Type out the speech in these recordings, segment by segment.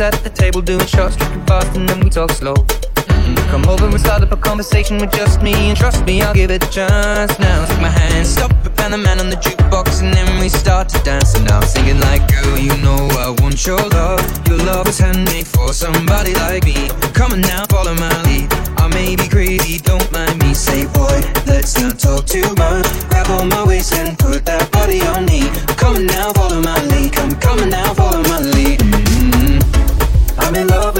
at the table doing shots, drinking fast, and then we talk slow. Come over and start up a conversation with just me, and trust me, I'll give it a chance. Now take my hand, stop it, and the man on the jukebox, and then we start to dance. And I'm singing like, girl, you know I want your love. Your love is handmade for somebody like me. Come on now, follow my lead. I may be crazy, don't mind me. Say, boy, let's not talk too much. Grab on my waist and put that body on me. Come on now, follow my lead. Come, on now, follow my lead.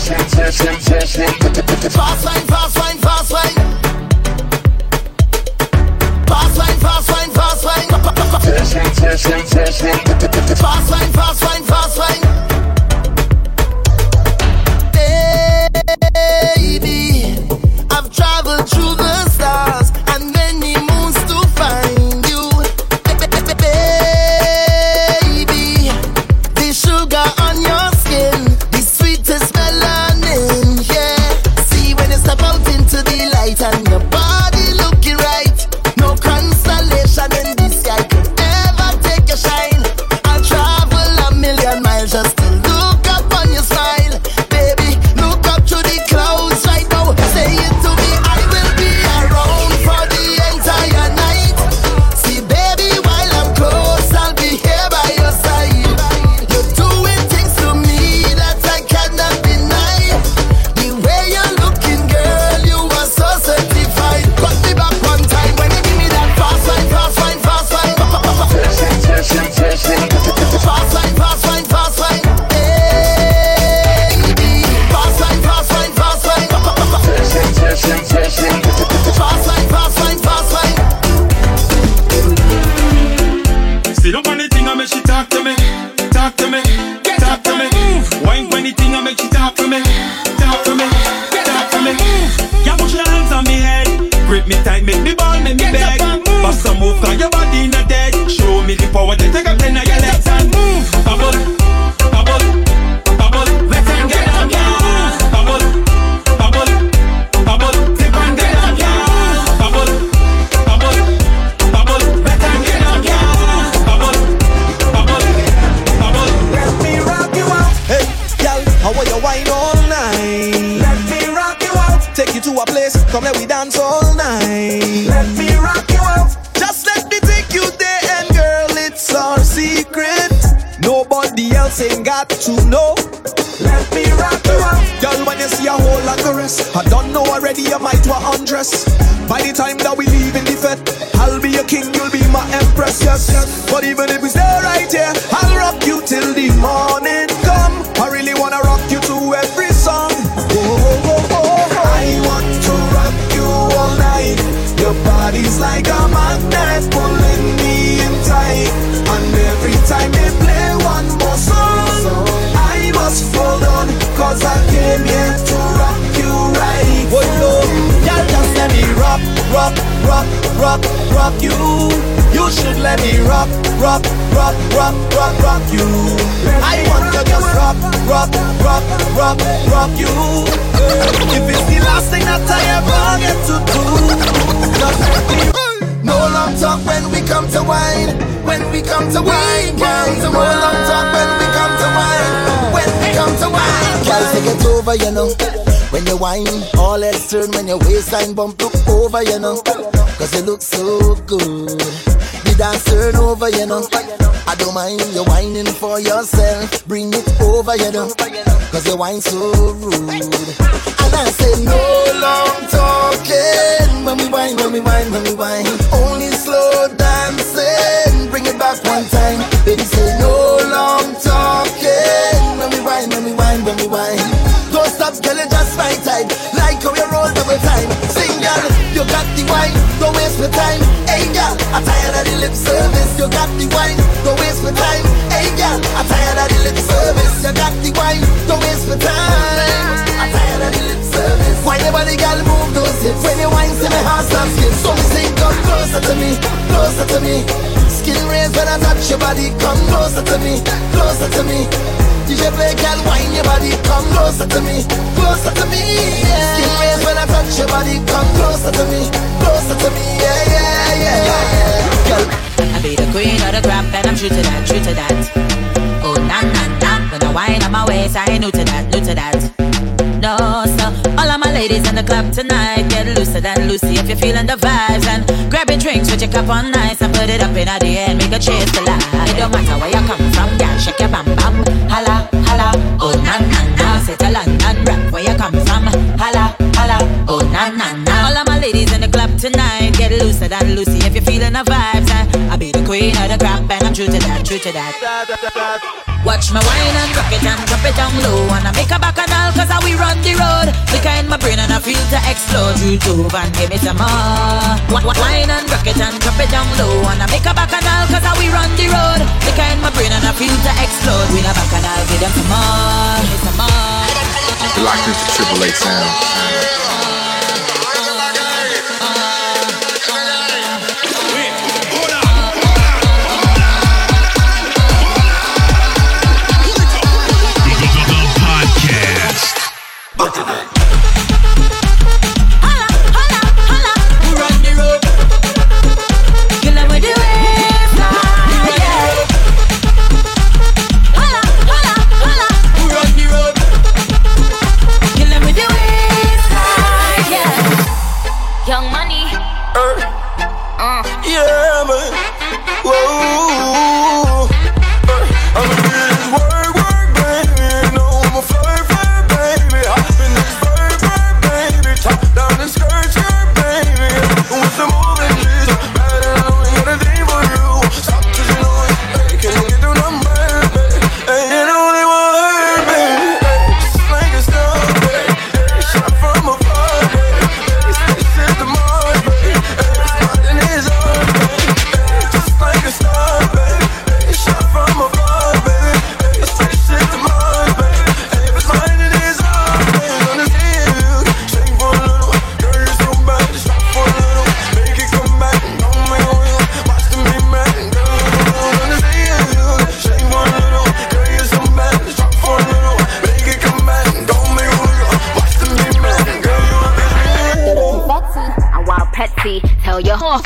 Fast line, fast line, fast line. Fast line, fast line, fast line, fast line. Fast line, fast line, fast line. Baby, rock, rock, you. If it's the last thing that I ever get to do, just No long talk when we come to wine. When we come to wine, girl. No long talk when we come to wine. When we come to wine. Take it over, you know. When you whine, all heads turn when your waistline bump. Look over, you know. Cause you look so good. Dance turn over, you know. I don't mind you whining for yourself. Bring it over, you know. Cause you whine so rude. And I say, no long talking. When we whine, when we whine, when we whine. Only slow dancing. Bring it back one time. Baby, say, no long talking. When we whine, when we whine, when we whine. Don't stop, girl, just my type. Like how you roll double time. Sing, You got the wine, don't waste my time. Hey girl, I'm tired of the lip service. You got the wine, don't waste my time. Hey girl, I'm tired of the lip service. You got the wine, don't waste my time. I'm tired of the lip service. Why your body, girl, move those hips? When you wine, see my heart stop skip. So me say, come closer to me, closer to me. Skin raised when I touch your body, come closer to me, closer to me. DJ play, girl, wine your body, come closer to me, closer to me. Yeah. Skin raised when I touch your body, come closer to me, closer to me. Yeah, yeah, yeah, yeah. Girl. I be the queen of the crap and I'm true to that, true to that. Oh na na na, when I wine on my waist, I ain't new to that, new to that. No, my ladies in the club tonight, get looser than Lucy if you're feeling the vibes. And grab your drinks with your cup on nice and put it up in the air make a cheers to life. It don't matter where you come from, girl, shake your bam bam, holla holla, oh na na na, say to London rap where you come from, holla holla, oh na na na. All of my ladies in the club tonight, get looser than Lucy if you're feeling the vibes queen of the crap and I'm true to that, true to that. Watch my wine and rock it and drop it down low And I make a bacchanal cause I we run the road. Liquor in my brain and I feel to explode. YouTube and give me some more. Wine and rock it and drop it down low And I make a bacchanal cause I we run the road. Liquor in my brain and I feel to explode. With a bacchanal, give them some more Give me some more. You're locked into Triple A sound.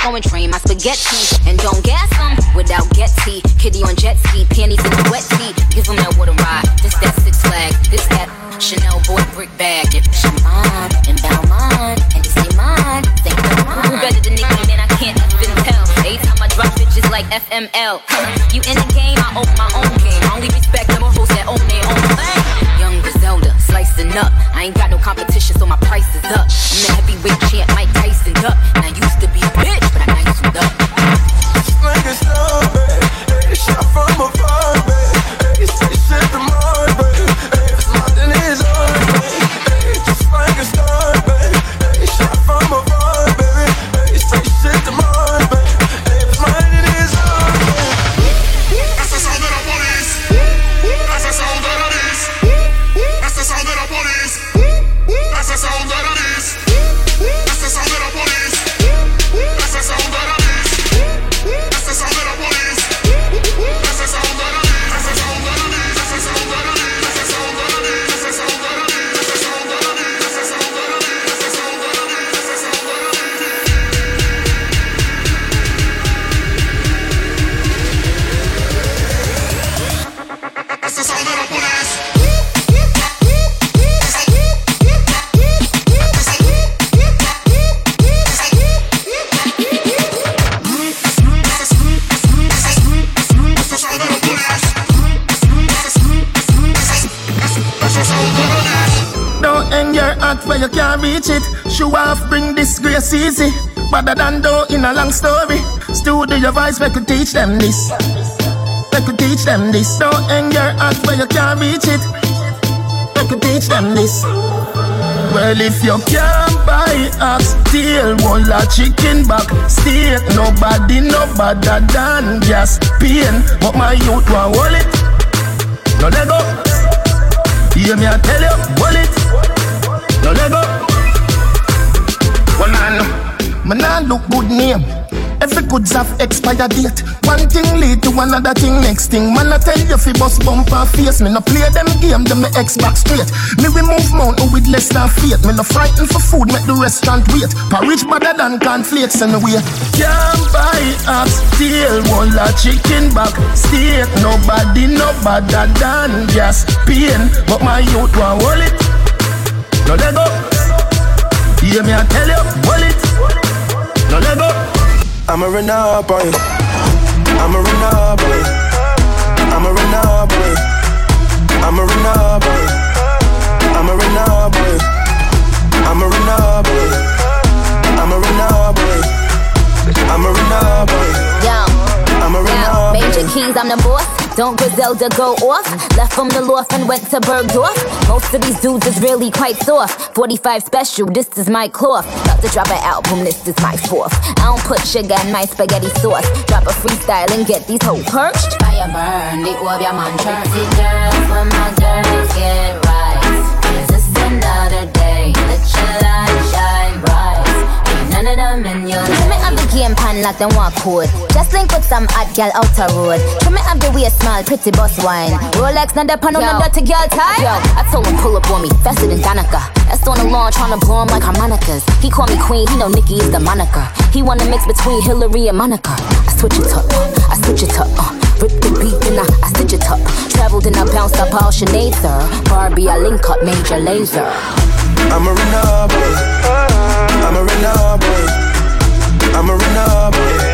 going train my spaghetti. Rather than do in a long story. Studio voice, we could teach them this. We could teach them this. Don't hang your hat where you can't reach it. We could teach them this. Well, if you can't buy ox tail, one a chicken back steak. Nobody no better than gas pain. But my youth want wallet. No let go. Hear me, I tell you, wallet. No let go. One man, I look good name. Every goods have expired date. One thing lead to another thing, next thing. Man, I tell you, fi bust bumper face. Me no play them game, them me Xbox straight. Me remove mountain with less than faith. Me no frightened for food, make the restaurant wait. Porridge better than cornflakes anyway. Can't buy ox tail, wall a chicken back steak. Nobody no better than gas pain. But my youth want it. No let go. Hear me, I tell you no level. I'm a runner boy. I'm a runner boy. I'm a runner. Don't Griselda go off? Left from the loft and went to Bergdorf. Most of these dudes is really quite soft. 45 special, this is my cloth. About to drop an album, this is my fourth. I don't put sugar in my spaghetti sauce. Drop a freestyle and get these hoes perched. Fire burn, the orb, your man girls, when my girls get right. Is this another day? Let your light shine bright. Ain't none of them in your Trim me up the game pan like them walk code. Just link with some hot gal outer road. Trim me up the way small, pretty boss wine. Rolex, not the pan on Yo. the dirty girl tie. Yo, I told him pull up on me, faster than Danica. That's on the lawn, tryna blow him like harmonicas. He call me queen, he know Nicki is the moniker. He wanna mix between Hillary and Monica. I switch it up, uh, I switch it up, uh. Rip the beat and I, I stitch it up. Traveled and I bounced up all Sinead, sir. Barbie, I link up Major Lazer. I'ma run up on you. I'ma run up on you. I'ma run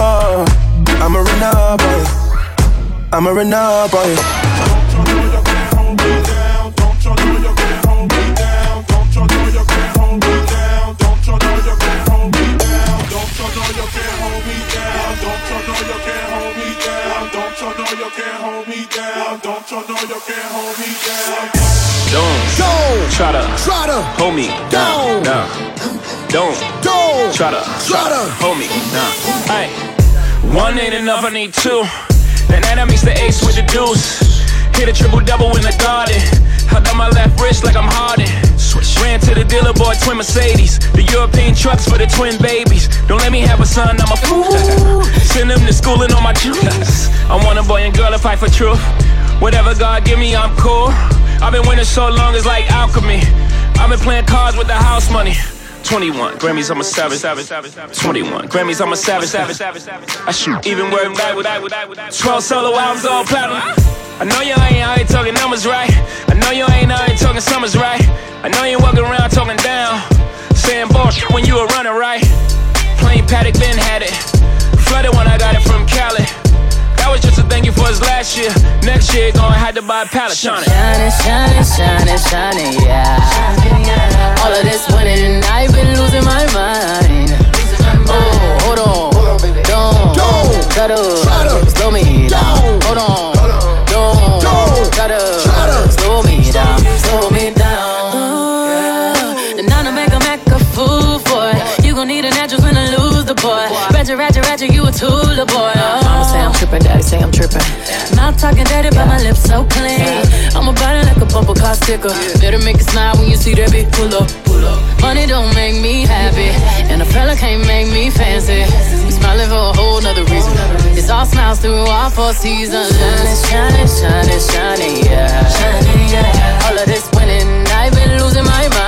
Oh, I'ma run up on you. I'ma run up on you. Know you can't hold me down? Don't you know you can't hold me down? Don't you know you can't hold me down? Don't you know you can't hold me down? Don't you know you can't hold me down? Don't you know you can't hold me down? Don't you know you can't hold me down? Don't, don't try to Try to hold me down. Down. Nah. Don't try to Try to. hold me down. Hey, one ain't enough, I need two. And that means the ace with the deuce. Hit a triple double in the garden. I got my left wrist like I'm Harden. Ran to the dealer, boy, twin Mercedes. The European trucks for the twin babies. Don't let me have a son, I'm a fool. Send them to school and all my juice. I want a boy and girl to fight for truth. Whatever God give me, I'm cool. I've been winning so long, it's like alchemy. I've been playing cards with the house money. 21 Grammys, I'm a savage. 21 Grammys, I'm a savage. I shoot even word back with 12 solo albums, all platinum. I know you ain't out here talking numbers right. I know you ain't out here talking summers right. I know you ain't walking around talking down. Saying bullshit when you a runner right. Plain paddock, then had it. Flooded when I got it from Cali. That was just a thank you for his last year. Next year, gonna have to buy a pallet. Shine it. Shining, shining, shining, shining, yeah. All of this winning, I've been losing my mind. Oh, hold on, don't, Don't try to slow me down. down. Hold on, don't, Don't try to slow me down, slow me down. Uh, the nine to make a make a fool for it. You gon' need a natural finna lose the boy. Ratchet, ratchet, ratchet, you a tool, the boy. Tripping, daddy say I'm tripping. Mouth talking dirty, but my lips so clean. I'm about it like a bumper car sticker. Better make it smile when you see that big pull up. Pull up. Money don't make me happy, and a fella can't make me fancy. I'm smiling for a whole nother reason. It's all smiles through all four seasons. Shining, shining, shining. Shining, yeah. All of this winning, I've been losing my mind.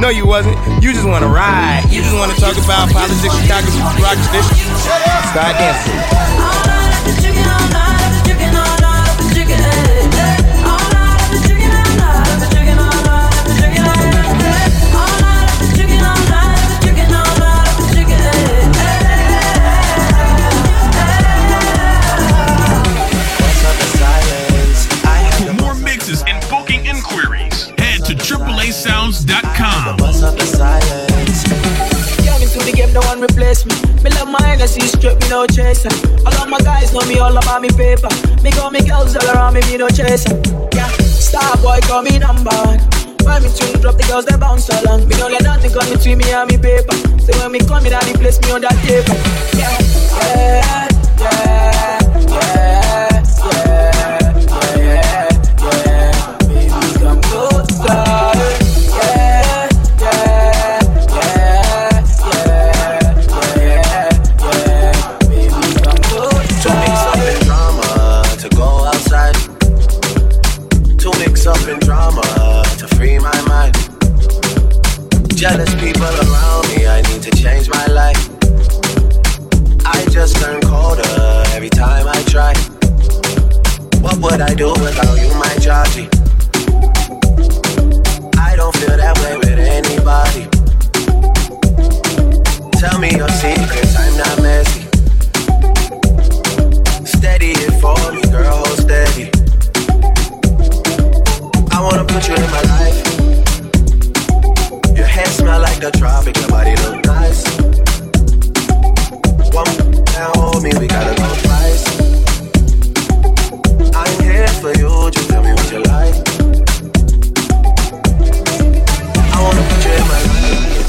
No, you wasn't. You just wanna ride. You just wanna talk about politics, Chicago, rock tradition. Start dancing. AAASounds.com. Came into the game, no one replace me. Me love my Hennessy, straight me no chaser. All of my guys know me all about me paper. Me call me girls all around me, me no chaser. Yeah, star boy call me number one. When me tune drop, the girls they bounce along. Me don't let nothing come between me and me paper. So when me come in, I place me on that paper. Yeah, yeah, yeah, do without you, my Georgie? I don't feel that way with anybody. Tell me your secrets, I'm not messy. Steady it for me, girl, hold steady. I wanna put you in my life. Your hair smell like the tropic, your body look nice. One now hold me, we gotta go for you, just tell me what you like.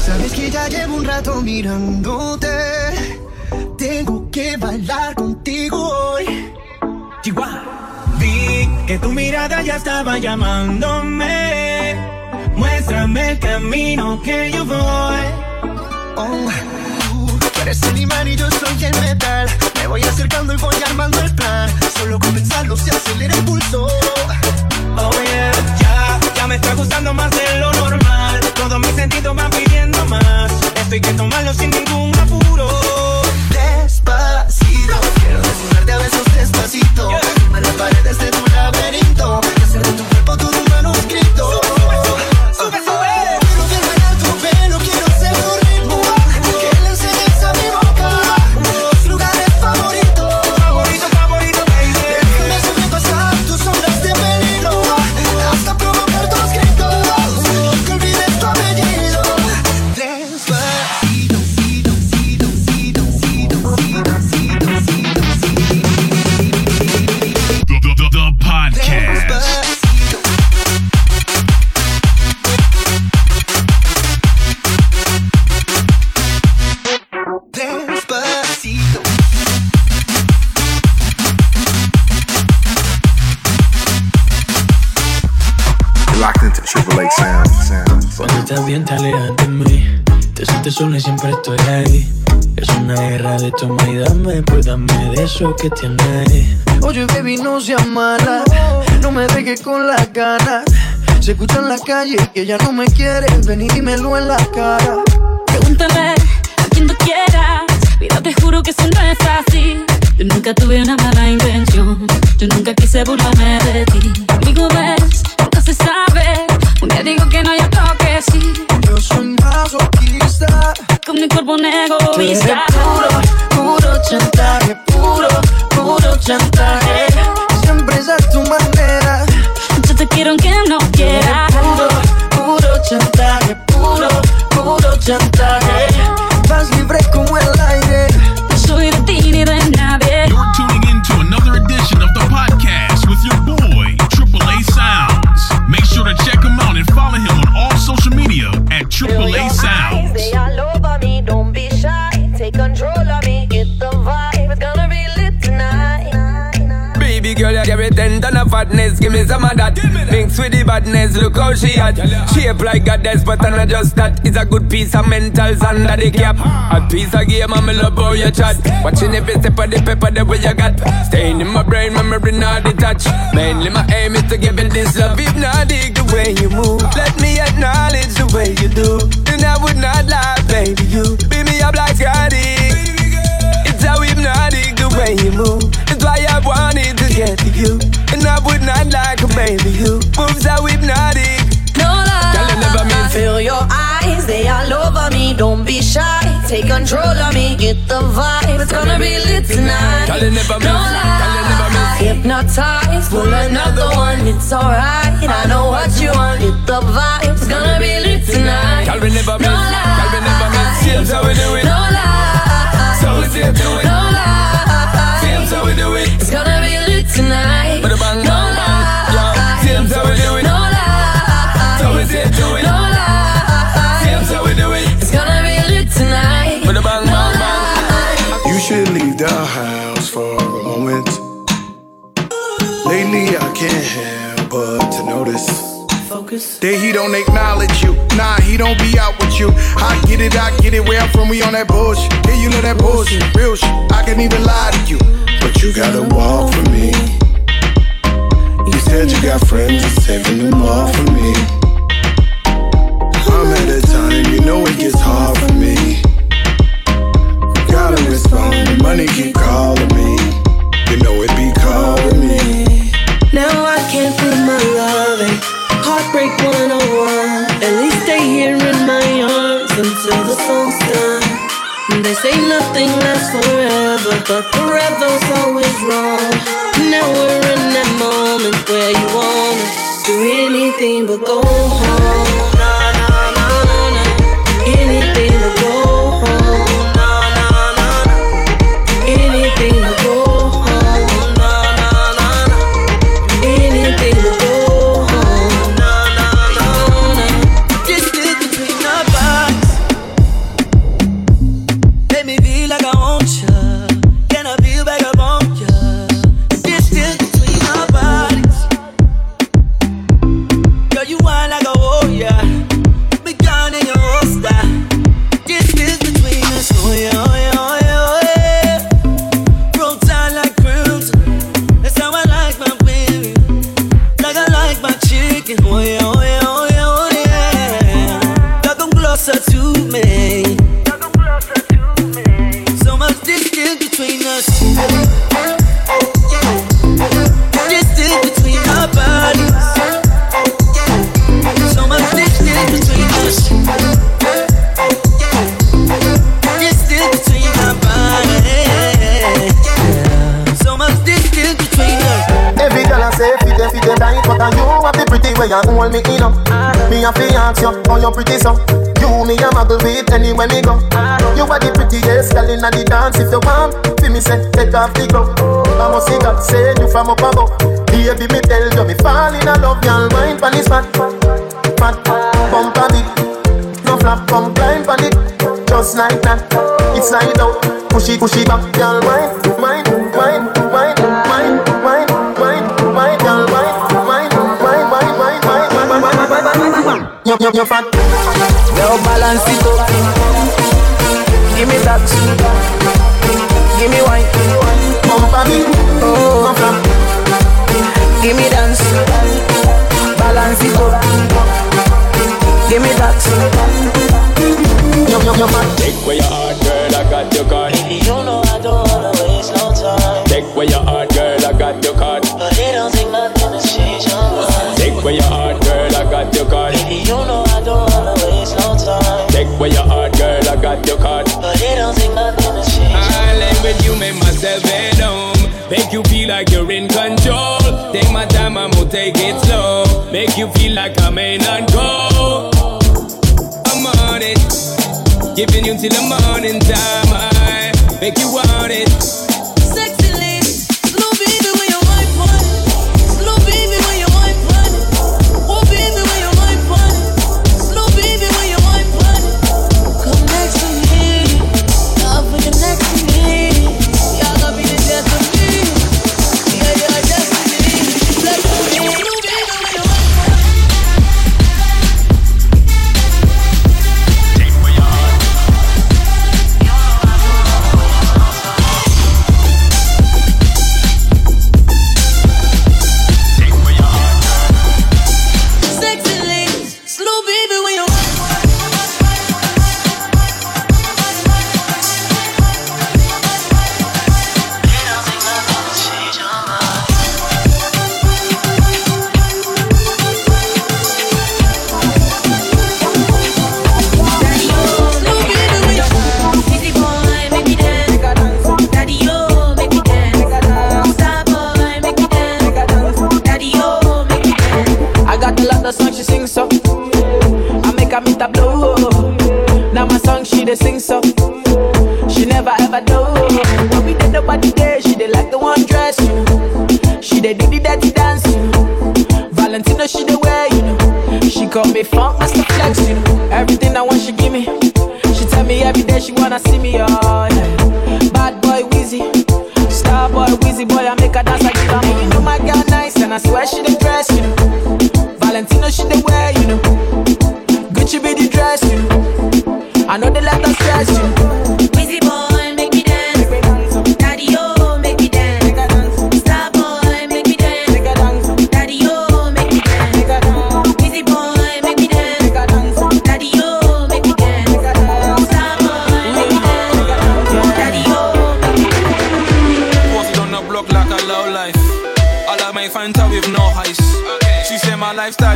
Sabes que ya llevo un rato mirándote. Tengo que bailar contigo hoy. Chihuahua. Vi que tu mirada ya estaba llamándome. Muéstrame el camino que yo voy. Oh, eres el imán y yo soy el metal. Me voy acercando y voy armando el plan. Solo con pensarlo se acelera el pulso. Oh yeah, ya, ya me está gustando más de lo normal. Todos mis sentidos van pidiendo más. Esto hay que tomarlo sin ningún apuro. Despacito, quiero desnudarte a besos despacito. Firma las paredes de tu laberinto. Hacer de tu cuerpo todo Te alejas de mí Te sientes sola y siempre estoy ahí Es una guerra de toma y dame Pues dame de eso que tienes Oye, baby, no seas mala. No me dejes con las ganas. Se escucha en la calle que ella no me quiere. Ven y dímelo en la cara. Pregúntale a quien tú quieras. Mira, te juro que eso no es así. Yo nunca tuve una mala intención. Yo nunca quise burlarme de ti. Egoísta. puro, puro chantaje. Puro, puro chantaje. Siempre es a tu manera. Yo te quiero aunque no quieras. Puro, puro chantaje. Puro, puro chantaje. Vas libre como el ton of fatness, give me some of that. Mix with the badness, look how she at. Shape like goddess, but I'm not just that. It's a good piece of mentals under the cap. A piece of game, I'm love how you chat. Watching every step of the paper, the way you got. Staying in my brain, memory not detached. Mainly my aim is to give it this love. If not, dig the way you move. Let me acknowledge the way you do. And I would not lie, baby. You beat me up like Scotty. It's how hypnotic the way you move. It's why I wanted to get to you. And I would not like a baby. You moves how hypnotic. No lie. Girl, you never mean Feel your eyes, they all over me. Don't be shy. Take control of me. Get the vibe. It's gonna be lit tonight. Girl, you never No miss. Girl, you never miss. Hypnotized, pull another one. It's alright. I know what you want. Get the vibe. It's gonna be lit tonight. Girl, we never miss. No lie. Never miss. Seems how we do it. No lie. So we do it. No lie. Seems how we do it. It's gonna be lit tonight. No bang, bang. How we do it. No lie. So we say do it. No lie. Can't help but to notice. Focus. That he don't acknowledge you. Nah, he don't be out with you. I get it, I get it. Where I'm from, we on that bullshit. Yeah, you know that bullshit. Real shit. I can even lie to you. But you gotta walk for me. You said you got friends, and saving them all for me. I'm at a fat. Now balance it up. Give me that. Give me wine. Bump a bit, Oh, no flap. give me dance. Balance it up. Give me that. Take where your heart, girl, I got your card. Baby, you know I don't wanna waste no time. Take where your heart, girl, I got your card. But it don't take nothing to change your mind. Take where your heart, girl, I got your card. Baby, you know where your heart, girl, I got your card. But it don't take to change your Island with you, make myself at home. Make you feel like you're in control. Take my time, I'ma take it slow. Make you feel like I'm in and go. I'm on it. Giving you till the morning time. I make you want it. She did do the dirty dance. Valentino she the wear, you know. She call me funk master flex, you know. Everything I want she give me. She tell me every day she wanna see me, oh yeah. Bad boy Wheezy, star boy Wheezy boy I make her dance give her. And you know my girl nice and I swear she the dress, you know. Valentino she the wear, you know. Gucci be the dress, you know. I know they let us stress, you know.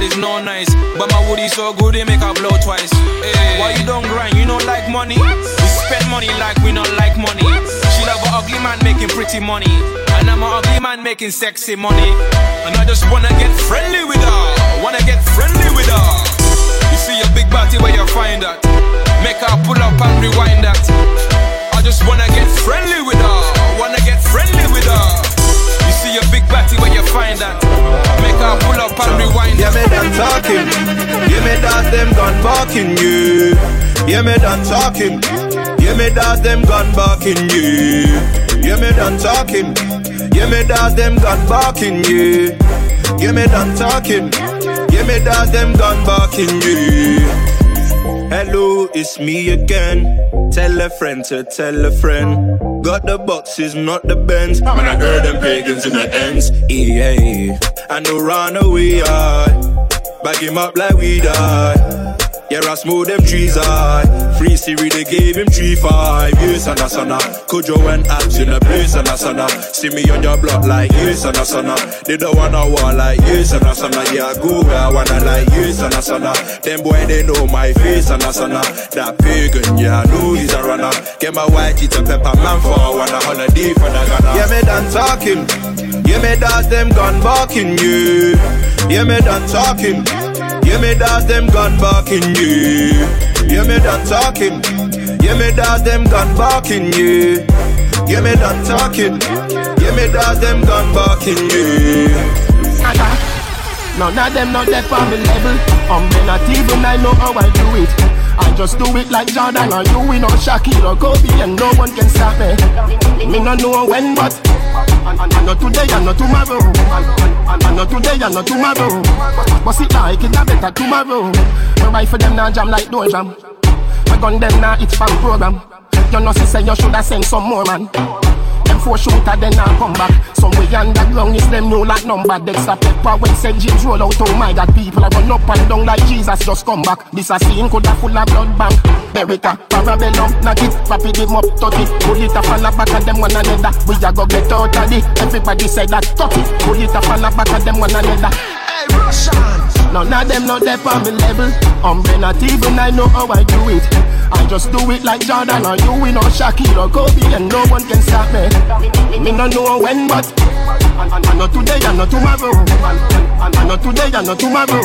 Is no nice, but my woody so good they make her blow twice. Hey, why you don't grind? You don't like money. We spend money like we don't like money. She love an ugly man making pretty money, and I'm an ugly man making sexy money. And I just wanna get friendly with her. Wanna get friendly with her. You see a big body where you find that. Make her pull up and rewind that. I just wanna get friendly with her. Wanna get friendly with her. You see a big body where you find that. Make her pull up and rewind Yeah, me done talking. Yeah, me that them gun barking you. Yeah, me done talking. Yeah, me that them gun barking you. Yeah, me done talking. Yeah, me that them gun barking you. Yeah, me done talking. Yeah, me that them gun barking you. Hello, it's me again. Tell a friend to tell a friend. Got the boxes, not the bends. Man, I heard them pagans in the ends. Yeah, I know run away, I bag him up like we die. Yeah, I smooth them trees, I free Siri, they gave him three five years and a sana. Kojo and abs in the place and a sana. See me on your block like years and a sana. They don't wanna war like years and a sana. Yeah, I go where I wanna like years and a sana. Them boy they know my face and a sana. That pagan, yeah, I know he's a runner. Get my white and pepper man for a wanna holiday for the Ghana. Yeah, me done talking. Yeah, me that them gun barking you. Yeah, me done talking. Yeah, me that them gun barking you. Yeah, me done talking. Yeah, me that them gun barking you. Yeah, me done talking. Yeah, me that them gun barking you. None of them not there on the level. Um, I'm not even I know how I do it. I just do it like Jordan or you, we know Shaquille or Kobe, and no one can stop me. Me no know when, but I know today, I know tomorrow. I know today, I know tomorrow. But it like it, I better tomorrow. My wife for them now jam like door jam. My gun them now it's fan program. You know, say you shoulda send some more man. Them four shooter then now come back. Some way underground is them know like number. Dexter Pepper when St. James roll out. Oh my God, people are run up and down like Jesus just come back. This a scene coulda full of blood bank. Beretta, Parabellum, knock it, rapid him up, touch it. Pull it up and back of them one another. We a go get out of it. Everybody say that, touch it. Pull it up and back of them one another. Hey, Russians! None of them not there on me level. I'm not even I know how I do it. I just do it like Jordan or you, we know Shaquille or Kobe, and no one can stop me. Me no know when, but I, I, I know today, I know tomorrow. I, I know today, I know tomorrow.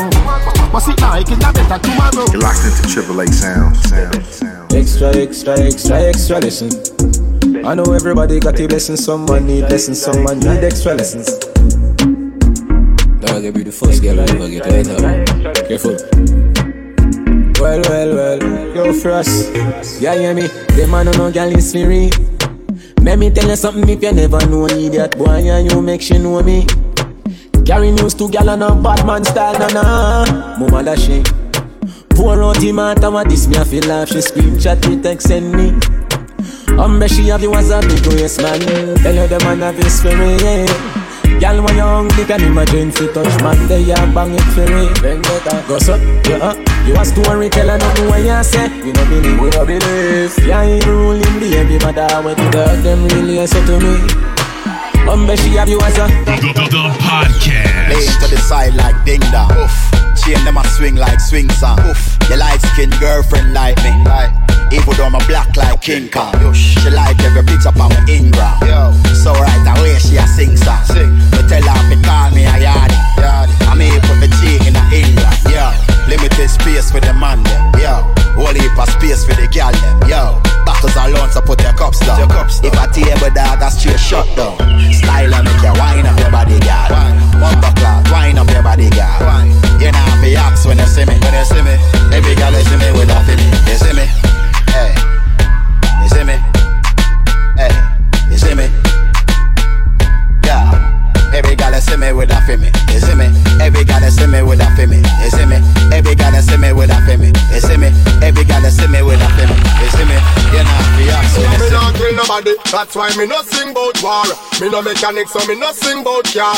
But it like it, I better tomorrow. You're locked into Triple A sounds. sound, sound. Extra, extra, extra, extra lesson. I know everybody got a blessing, someone need lessons, someone need extra lessons. Dog, you be the first girl I ever get right now. Careful. Well, well, well, yo, Frost. Yeah, hear me? Them man on no girl is free. Let me tell you something if you never know an idiot boy, and you make she know me. Carry news to gal and a bad man style, na na. Mama da she. Pour out the matter what this me I feel laugh. She scream, chat me, text send me. Um, she have you as a big waist man. Tell you the man have his for me, yeah. Girl, when you hungry, can imagine fi touch man, they a bang it for me. Then better go so, yeah. You a story teller, nothing what you say. We no believe, we no believe. Yeah, you ruling the every mother when you got them really say to me. Um, she have you as a The, the, the podcast. Lay to the side like ding dong. Oof. Chain them a swing like swing song. Oof. Your light skin girlfriend like me. Like. Even though I'm black like King Kong. She like every bit up on my Ingram. So right away she a sing song. Sing. But tell her me call me a yardie. yardie. I here put the cheek in a England. Yo. Limited space for the man them. Yo. Whole heap of space for the gal them. Yo. Bottles alone so put your cups down. Your cups down. If I table dog, that's straight shut down. Style and make you wine up your body, gal. Bumper clock, wine up your body, gal. You know I be axe when you see me. When you see me, every gal is see me with a feeling. You see me. Hey, you see me? Hey, you see me? Yeah, here guy that see me with a femme, you see me. Every guy that see me with a femme, you see me. Every guy that see me with a femme, you see me. Every guy that see me with a femme, you see me. You know, so awesome. Me not kill nobody, that's why me not sing about war. Me no mechanic, so me not sing about car.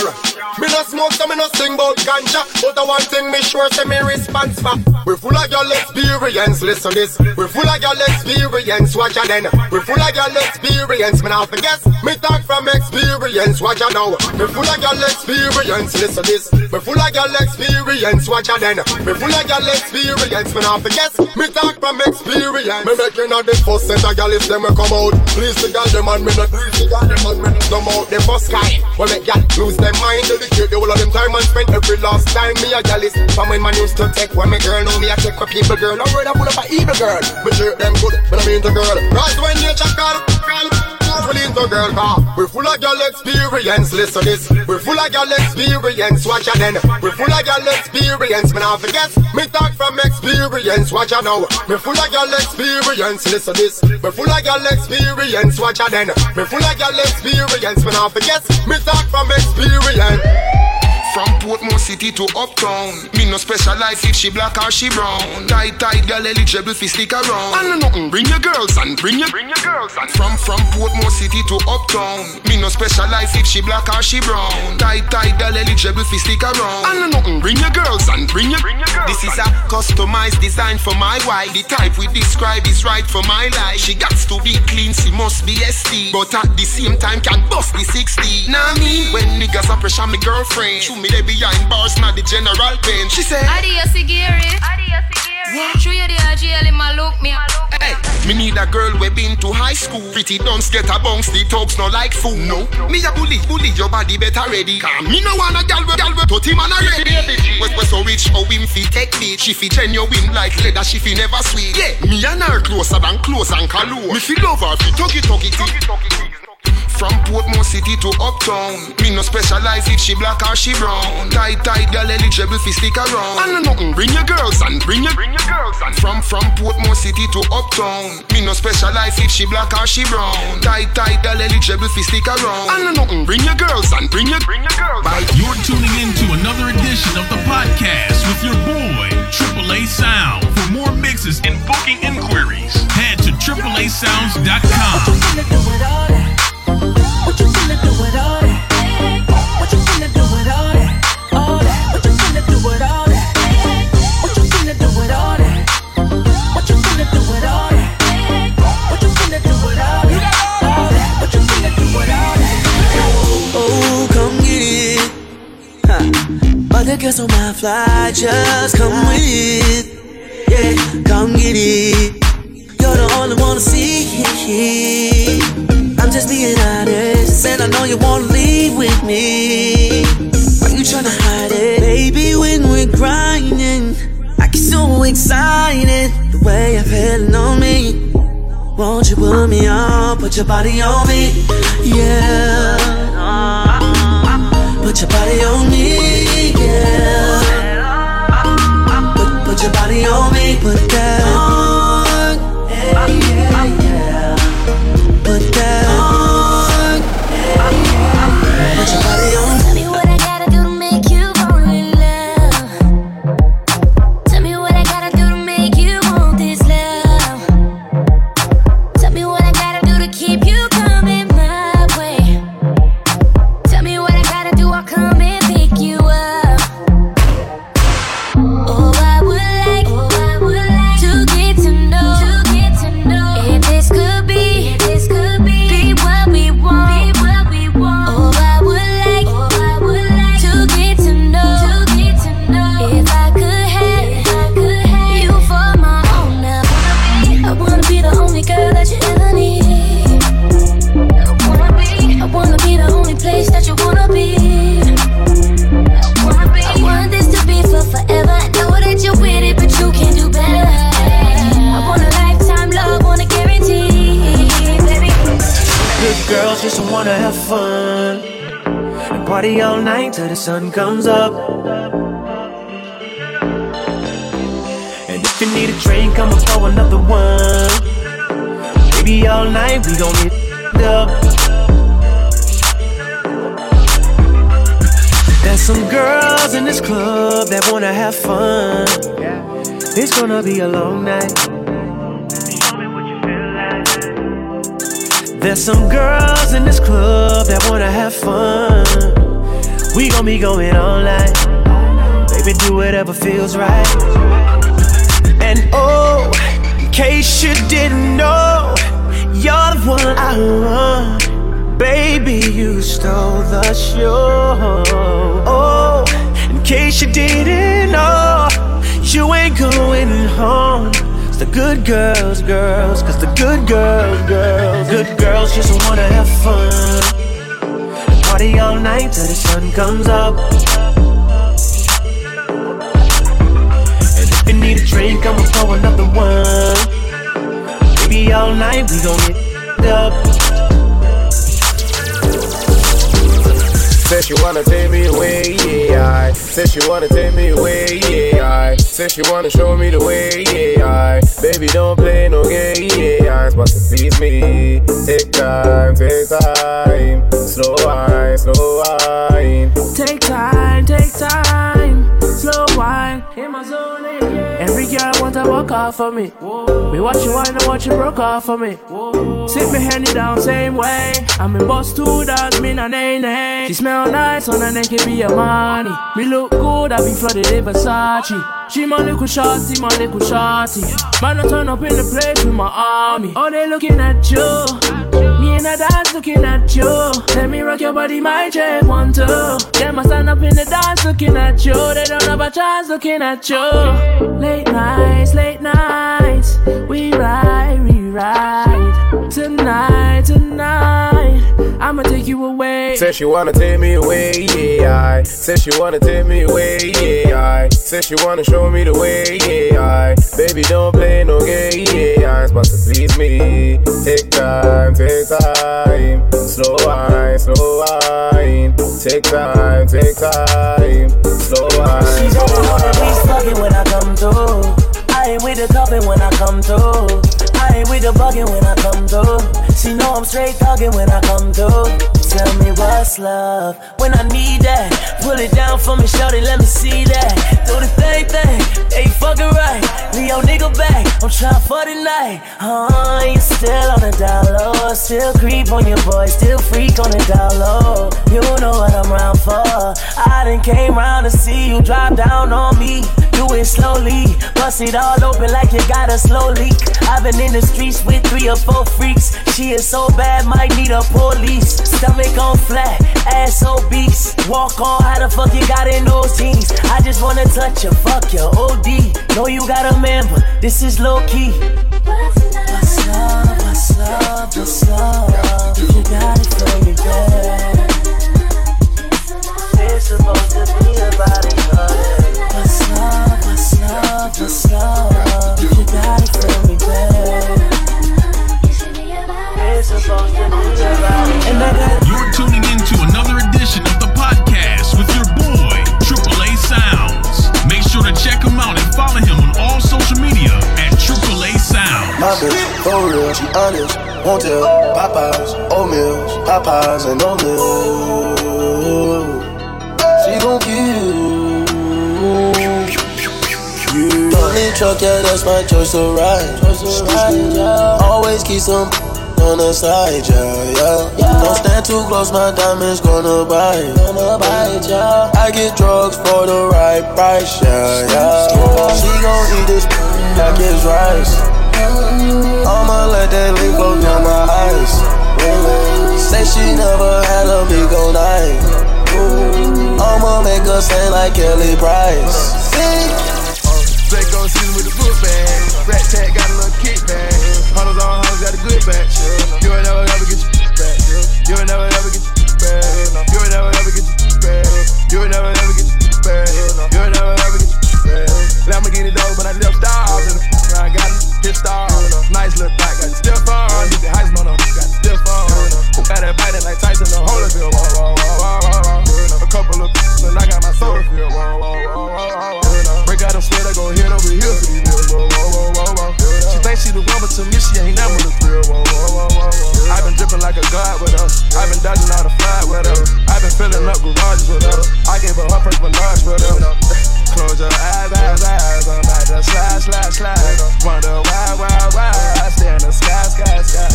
Me no smoke, so me no sing about ganja. But the one thing me sure say me response for. We full of your experience, listen this. We full of your experience, watch out then. We full of your experience, me not forget. Me talk from experience, watch out now. We full of your experience, listen this. Me full of your experience, watch ya then. Me full of your experience, me now forget. Me talk from experience. Me making all the first set of gal if them a come out. Please the gal them and me not please the gal them and me not come out the first sky. When make gal lose their mind, dedicate the whole of them time and spend every last time. Me a gal is from when man used to take when me girl know me a take with people girl. No word I put up a evil girl. Me treat them good, but I mean the girl. Right when nature call, call. We into girl car. We full of girl experience. Listen this. We full of girl experience. Watch ya then. We're full of girl experience. Me now forget. Me talk from experience. Watch ya now. Me full of girl experience. Listen this. Me full of girl experience. Watch ya then. Me full of girl experience. Me now forget. Me talk from experience. From Portmore City to Uptown. Me no specialize if she black or she brown. Tight, tight, girl eligible fi stick around. And nothing, bring your girls and bring your Bring your girls and From, from Portmore City to Uptown. Me no specialize if she black or she brown. Tight, tight, girl eligible fi stick around. And nothing, bring your girls and bring your Bring your girls This is a customized design for my wife. The type we describe is right for my life. She got to be clean, she must be ST But at the same time can bust the 60 Now me, when niggas a pressure me girlfriend me there behind bars, not the general pain She said Adios, Sigiri. Adios, Sigiri. True, you the jail in my look, me. Hey, me need a girl we been to high school. Pretty dunce get a bounce, the talks no like fool. No, me a bully, bully your body better ready. Cause me no want a gal we gal we to man already. West we so rich, how him fi take me. She fi genuine like leather, she fi never sweet. Yeah, me and her closer than close and cologne. Me fi love her fi tuggy tuggy tuggy. From Portmore City to Uptown. Me no specialize if she black or she brown. Tight, tight, girl eligible fi stick around. And nothing, bring your girls and bring your Bring your girls and From, from Portmore City to Uptown. Me no specialize if she black or she brown. Tight, tight, girl eligible fi stick around. And nothing, bring your girls and bring your Bring your girls Bye. You're tuning into another edition of the podcast with your boy, Triple A Sound. For more mixes and booking inquiries, head to AAASounds.com. girls on my fly, just come with. Yeah, come get it. You're the only one to see. I'm just being honest, and I know you wanna leave with me. Why you tryna hide it, baby? When we're grinding, I get so excited the way you're feeling on me. Won't you put me on, put your body on me, yeah. Put your body on me, yeah. Put, put your body on me, put that on, yeah, sun comes up. And if you need a drink, I'ma pour another one. Baby, all night we gon' get up. There's some girls in this club that wanna have fun. It's gonna be a long night. There's some girls in this club that wanna have fun. We gon' be going night. Baby, do whatever feels right. And oh, in case you didn't know, you're the one I want. Baby, you stole the show. Oh, in case you didn't know, you ain't going home. The good girls, girls, cause the good girls, girls, good girls just wanna have fun. Party all night till the sun comes up. And if you need a drink, I'ma pour another one. Baby, all night we gon' get up. Said she wanna take me away, yeah. I said she wanna take me away, yeah. I said she wanna show me the way, yeah. I baby don't play no game, yeah. I but to please me, take time, take time, slow wine, slow wine. Take time, take time, wine. Every girl I want to walk off for me. Me watch you wine and watch you broke off for me. Sit me handy down same way. I'm in boss two dogs, me na nay nay. She smell nice on her neck, it be a money. Me look good, I be flooded in Versace. She my little shorty, my little shorty. Man, I turn up in the place with my army. Oh, they looking at you. And the dance looking at you. Let me rock your body, my check one two. Them I stand up in the dance looking at you. They don't have a chance looking at you. Late nights, late nights, we ride, we ride. Tonight, tonight, I'ma take you away. Said she wanna take me away, yeah. I said she wanna take me away, yeah. I said she wanna show me the way, yeah. I baby don't play no game, yeah. I supposed to please me, take time, take time, slow wine, slow wine, take time, take time, slow wine. She slow don't wanna be wine. fucking when I come through. I ain't with the cuffing when I come through. With the bugging when I come through. She know I'm straight talking when I come through. Tell me what's love when I need that. Pull it down for me, shorty, let me see that. Do the thing thing, hey fucking right. Your nigga back, I'm trying for the night. Uh, you still on the low, still creep on your boy, still freak on the low. You know what I'm round for. I done came round to see you drop down on me. Do it slowly, bust it all open like you got a slow leak. I've been in the streets with three or four freaks. She is so bad, might need a police. Stomach on flat, ass obese. Walk on, how the fuck you got in those jeans? I just wanna touch you, fuck your OD. Know you got a man, but this is low key. What's love, what's love, what's love? You got it girl. It's Won't tell Popeyes, oatmeal, oh Popeyes and oh oatmeal. She gon' kill. You only truck, yeah, that's my choice to ride. Always keep some on the side, yeah, yeah. Don't stand too close, my diamonds gonna bite. yeah. I get drugs for the right price, yeah, yeah. She gon' eat this like it's rice. I'ma let that leaf flow down my eyes. Say she never had a big old night. I'ma make her sing like Kelly Price. Draco season with the book bag. Rat tag got a little kickback. Hunters on hunters got a good back. You ain't never ever get your back. You ain't never to me ain't never to God with her. i been dodging all the fly with her. I've been filling up garages with her. I gave her her first menage with her. Close your eyes, eyes, eyes. I'm about to slide, slide, slide. Wonder why, why, why. I stay in the sky, sky, sky.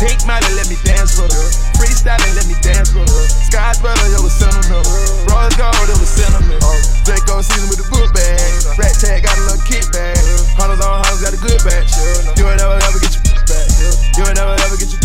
Pink mine and let me dance with her. Freestyle let me dance with her. Sky's better, yo, with sentiment. Rose gold, it was sentiment. Draco season with the boot bag. Rat tag got a little kickback. Hunters on hunters got a good batch. You ain't never, ever get your back. You ain't never, ever get your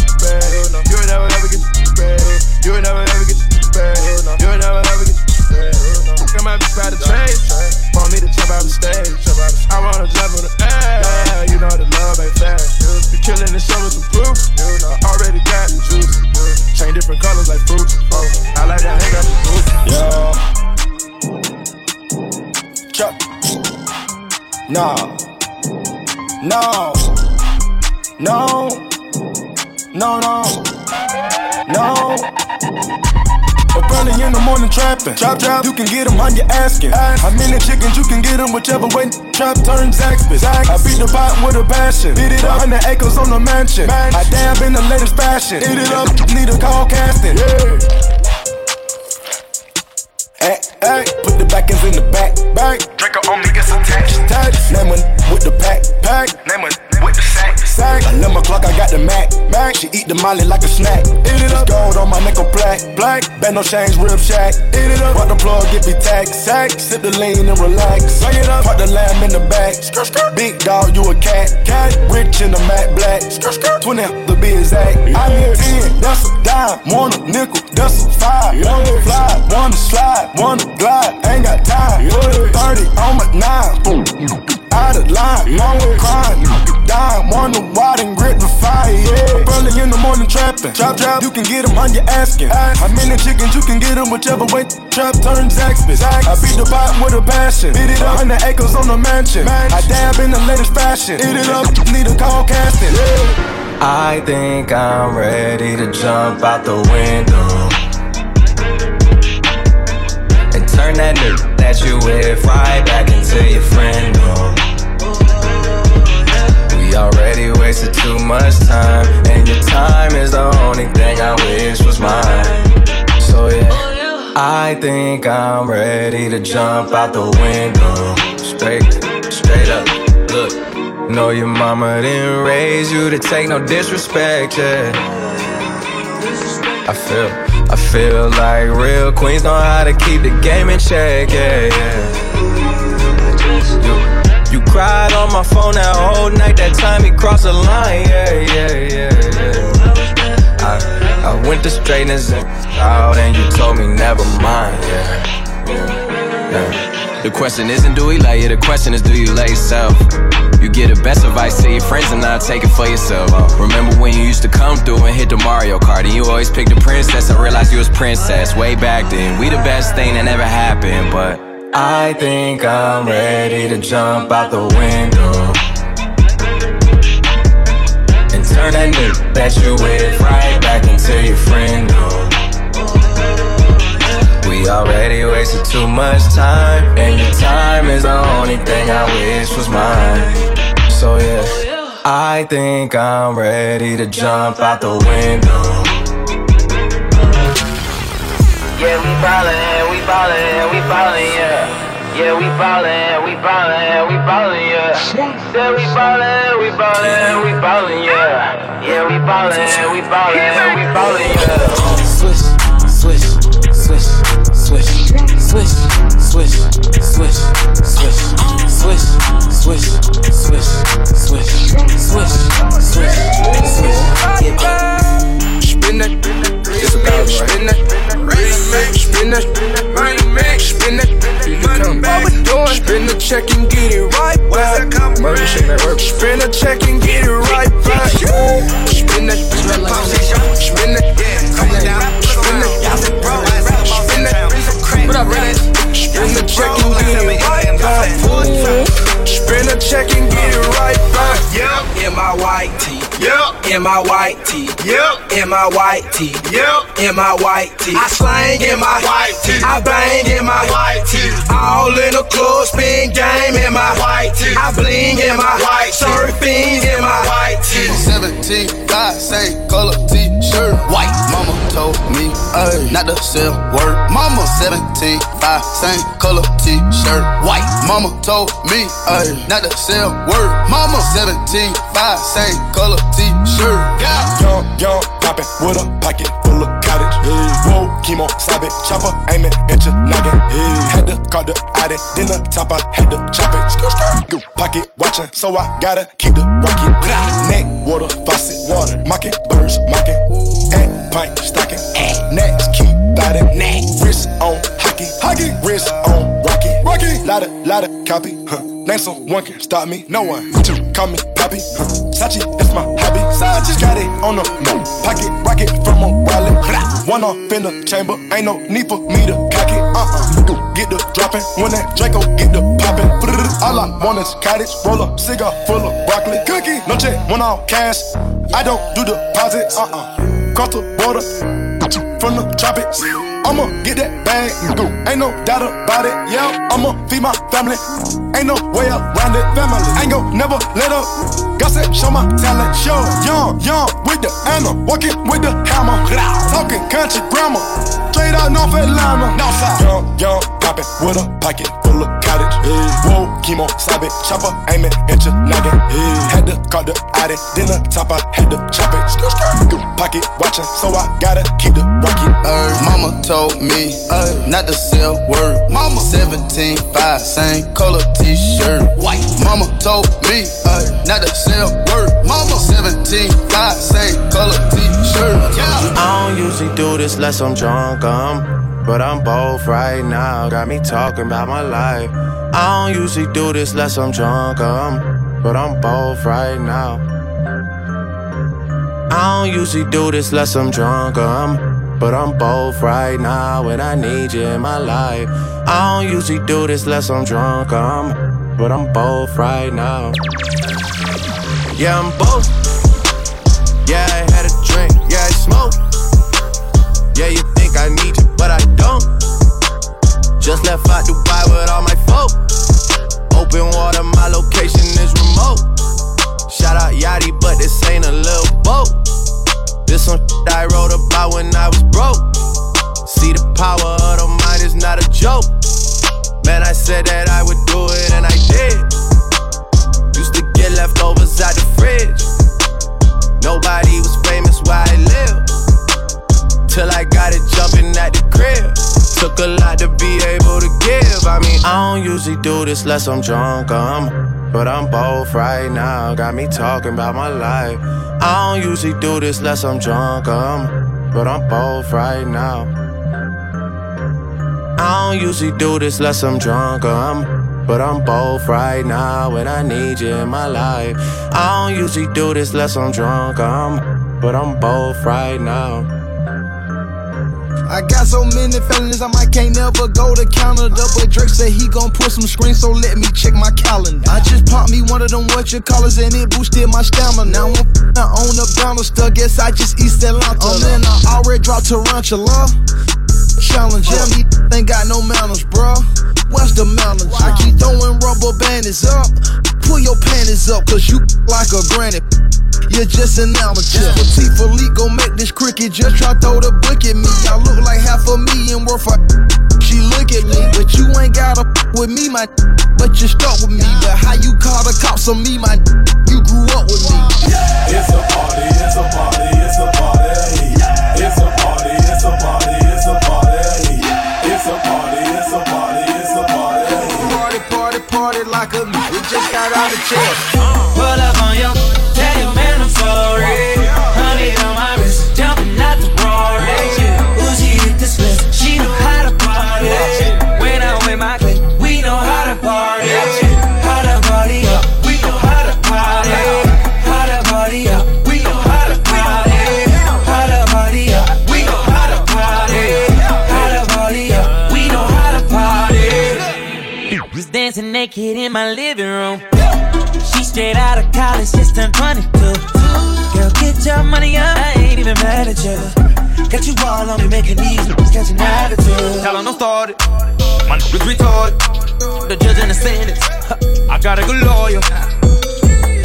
trapping. Trap, trap. You can get them on your asking. How many chickens you can get them whichever way. Trap turns Zaxby's. I beat the pot with a passion. Beat it up. 100 acres on the mansion. I dab in the latest fashion. Eat it up. Need a call casting. Yeah. Hey, hey, put the back ends in the back, back. Draco on me gets attached. Attached. Name one with the pack, pack. Name one with the sack. Sack. 11 o'clock, I got the Mac, Mac. She eat the molly like a snack. Eat it up. Gold on my neck, a black, black. Band no change, rib shack. Eat it up. Put the plug, get me tax, sack. Sip the lean and relax. Bring it up. Put the lamb in the back. Skirt, skirt. Big dog, you a cat, cat. Rich in the matte black. Skirt, skirt. 20 the be exact. I need 10, that's a dime. One a nickel, that's a five. One to fly, one to slide, one to glide. Ain't got time. 30 on my nine. Boom. Out of line, with crime. Dime, one to wide and grit the fire. Yeah. Early in the morning trapping. Trap, trap. You can get them on your asking. How many chickens you can get them whichever way. Trap turns Zaxby's. I beat the pot with a passion. Beat it up. 100 acres on the mansion. I dab in the latest fashion. Eat it up. Need a call casting. Yeah. I think I'm ready to jump out the window and turn that nigga that you with right back into your friend. We already wasted too much time, and your time is the only thing I wish was mine. So yeah, I think I'm ready to jump out the window, straight, straight up. Look, know your mama didn't raise you to take no disrespect, yeah. I feel, I feel like real queens know how to keep the game in check, yeah, yeah. You, you cried on my phone that whole night, that time he crossed the line, yeah, yeah, yeah, yeah. I, I went to straightness and out, and you told me never mind, yeah. yeah. The question isn't do we love you, the question is do you love yourself? You get the best advice to your friends and not take it for yourself. Uh, remember when you used to come through and hit the Mario Kart and you always picked the princess and realized you was princess way back then. We the best thing that ever happened, but I think I'm ready to jump out the window and turn that nigga that you with right back into your friend. We already wasted too much time, and your time is the only thing I wish was mine. So yeah, I think I'm ready to jump out the window. Yeah, we ballin', we ballin', we ballin', yeah. Yeah, we ballin', we ballin', we ballin', yeah. Yeah, we ballin', we ballin', we ballin', yeah. Yeah, we ballin', we ballin', we ballin', yeah. Swish, swish, swish, swish, swish, swish, swish, swish, swish, swish, swish, swish, swish, swish, swish. Spin that, it's about spin that, spin that, spin that, we doing? Spin the check and get it right back. Motion network. Spin the check and get it right back. Spin that, spin that, spin that, spin that. Spin that, spin that. What up? Spin the check and get it right back. Spin the check and get it right back. Yep. In my white tee. Yep. In my white tee. Yep. In my white tee. Yep. In my white tee. I slang in my White tee. I bang in my White tee. All in the club, spin game in my White tee. I bling in my White tee. surfing in my White tee. 17, God, same color t-shirt. White. Ayy, not to sell word. Mama 17, 5, same color t-shirt. White. Mama told me, ayy, not to sell word. Mama 17, 5, same color t-shirt. Yeah. Young, young, poppin' with a pocket full of cottage. Whoa, chemo, stop it, chopper, aiming at your noggin. Had to call the Audi, then the top, I had to chop it. Skr, skr. Go Pocket watching, so I gotta keep the rocket. Neck, water, faucet, water, mocking, birds, mocking. Pint, stocking. Next, keep biting. Wrist on hockey, hockey. Wrist on rocky, rocky. Lotta, lotta copy, huh. Name someone can stop me, no one. Two, call me Poppy, huh. Sachi, that's my hobby. Sachi, got it on the move. Pocket rocket from a wallet. One off in the chamber, ain't no need for me to cock it. Uh uh, get the dropping when that Draco get the poppin'. All I want is cottage, roll up, cigar full of broccoli, cookie. No check, one off cash. I don't do deposits. Uh uh. Cross the border from the tropics. I'ma get that bag, ain't no doubt about it. Yeah, I'ma feed my family, ain't no way around it. Family, ain't gon' never let up. Gossip, show my talent, show. Young, young with the hammer, walking with the hammer. Talking country grammar, straight out North Atlanta. Northside, young, young, poppin' with a pocket full of cottage. Whoa, chemo, stop it, chopper, aiming at your noggin. Had to call the Addy, then the top I had to chop it. Pocket watching, so I gotta keep the rocket. Uh, mama told me uh, not to sell word. Mama 17, 5, same color t-shirt. White. Mama told me uh, not to sell word. Mama 17, 5, same color t-shirt. Yeah. I don't usually do this unless I'm drunk, um, but I'm both right now. Got me talking about my life. I don't usually do this unless I'm drunk, um, but I'm both right now. I don't usually do this unless I'm drunk, um, but I'm both right now and I need you in my life. I don't usually do this unless I'm drunk, um, but I'm both right now. Yeah, I'm both. I'm drunk, I'm But I'm both right now. Got me talking about my life. I don't usually do this unless I'm drunk, I'm But I'm both right now. I don't usually do this unless I'm drunk, um. But I'm both right now and I need you in my life. I don't usually do this unless I'm drunk, um. But I'm both right now. I got so many feelings, I might can't never go to Canada. But Drake said he gon' put some screens, so let me check my calendar. I just popped me one of them what you callers, and it boosted my stamina. Now I'm on the Bannister, guess I just East Atlanta. Oh, I'm in, I already dropped Tarantula. Challenger, me ain't got no manners, bro. What's the manners? I keep throwing rubber bandits up. Pull your panties up, cause you like a granny. You're just an amateur. Patek Philippe gon' make this cricket. Just try throw the book at me. I look like half a million worth of. She look at me, but you ain't gotta with me, my. But you stuck with me. But how you call the cops on me, my? You grew up with me. It's a party, it's a party, it's a party. Pull up on your, tell your man I'm sorry. Honey on my wrist, jumping out the Rory. Uzi hit the split, she know how to party. When I'm with my clique, we know how to party. How to party we know how to party. How to party we know how to party. How to party we know how to party. How to party we know how to party. Was dancing naked in my living room. Straight out of college, just turned 22. Girl, get your money up, I ain't even mad at you. Got you all on me, making these niggas catch an attitude. Tell 'em don't start it. My niggas retarded. The judge and the sentence. I got a good lawyer.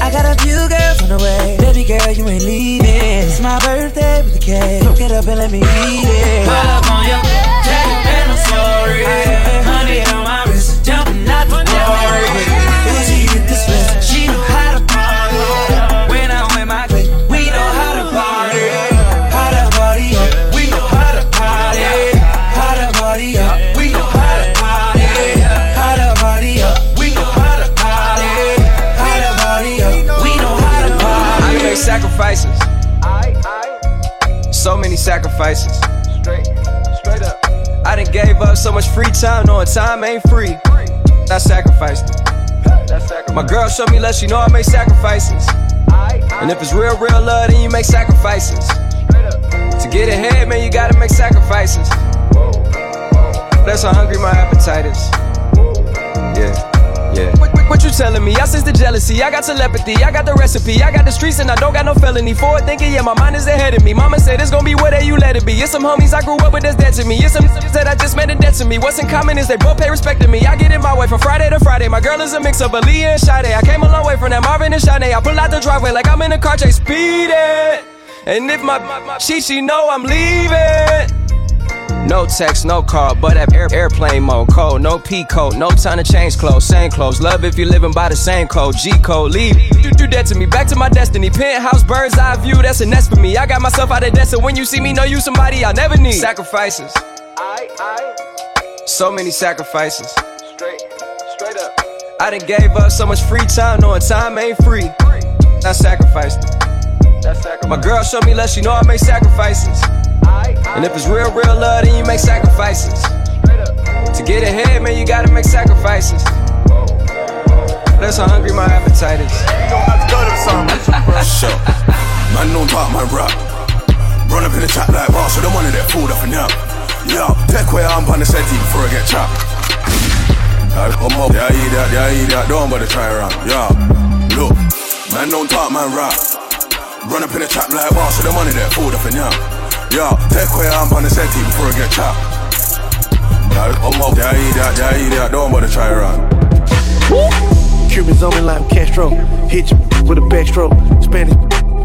I got a few girls on the way. Baby girl, you ain't leaving. It's my birthday with the cake. Get up and let me eat it. Pull up on your your man I'm sorry. Honey sacrifices. Straight, straight up. I done gave up so much free time, knowing time ain't free. I sacrificed it. My girl showed me love, she know I make sacrifices. And if it's real, real love, then you make sacrifices. To get ahead, man, you gotta make sacrifices. That's how hungry my appetite is. Yeah, yeah. Telling me. I sense the jealousy, I got telepathy, I got the recipe, I got the streets and I don't got no felony. Forward thinking, yeah, my mind is ahead of me. Mama said it's gonna be where you let it be. It's some homies I grew up with that's dead to me. It's some that I just made in debt to me. What's in common is they both pay respect to me. I get in my way from Friday to Friday. My girl is a mix of Aaliyah and Sade. I came a long way from that Marvin and Sade. I pull out the driveway like I'm in a car chase, speeding. And if my, my, my she, she know I'm leaving. No text, no call, but at air, airplane mode. Code, no P code, no time to change clothes, same clothes. Love if you're living by the same code. G code, leave. Do, do that to me, back to my destiny. Penthouse, bird's eye view, that's a nest for me. I got myself out of debt, so when you see me, know you somebody I'll never need. Sacrifices. I, I. So many sacrifices. Straight, straight up. I done gave up so much free time, knowing time ain't free. I sacrificed it. My girl showed me love, she know I make sacrifices. And if it's real, real love, then you make sacrifices. To get ahead, man, you gotta make sacrifices. That's how hungry my appetite is. Sure. Man, don't talk my rap. Run up in the chat like boss, so the money that food off and up. Yo, take where I'm on the setting before I get chopped. I come up, yeah, eat that, yeah, eat that, don't bother try around. Yo, look, man, don't talk my rap. Run up in the trap like boss, so the money that food off and up. Yo, take where I'm on the setting before I get chopped. I'm up, yeah, eat that, yeah, eat that, don't bother try run. Cubans on me like Castro. Hit you with a backstroke. Spanish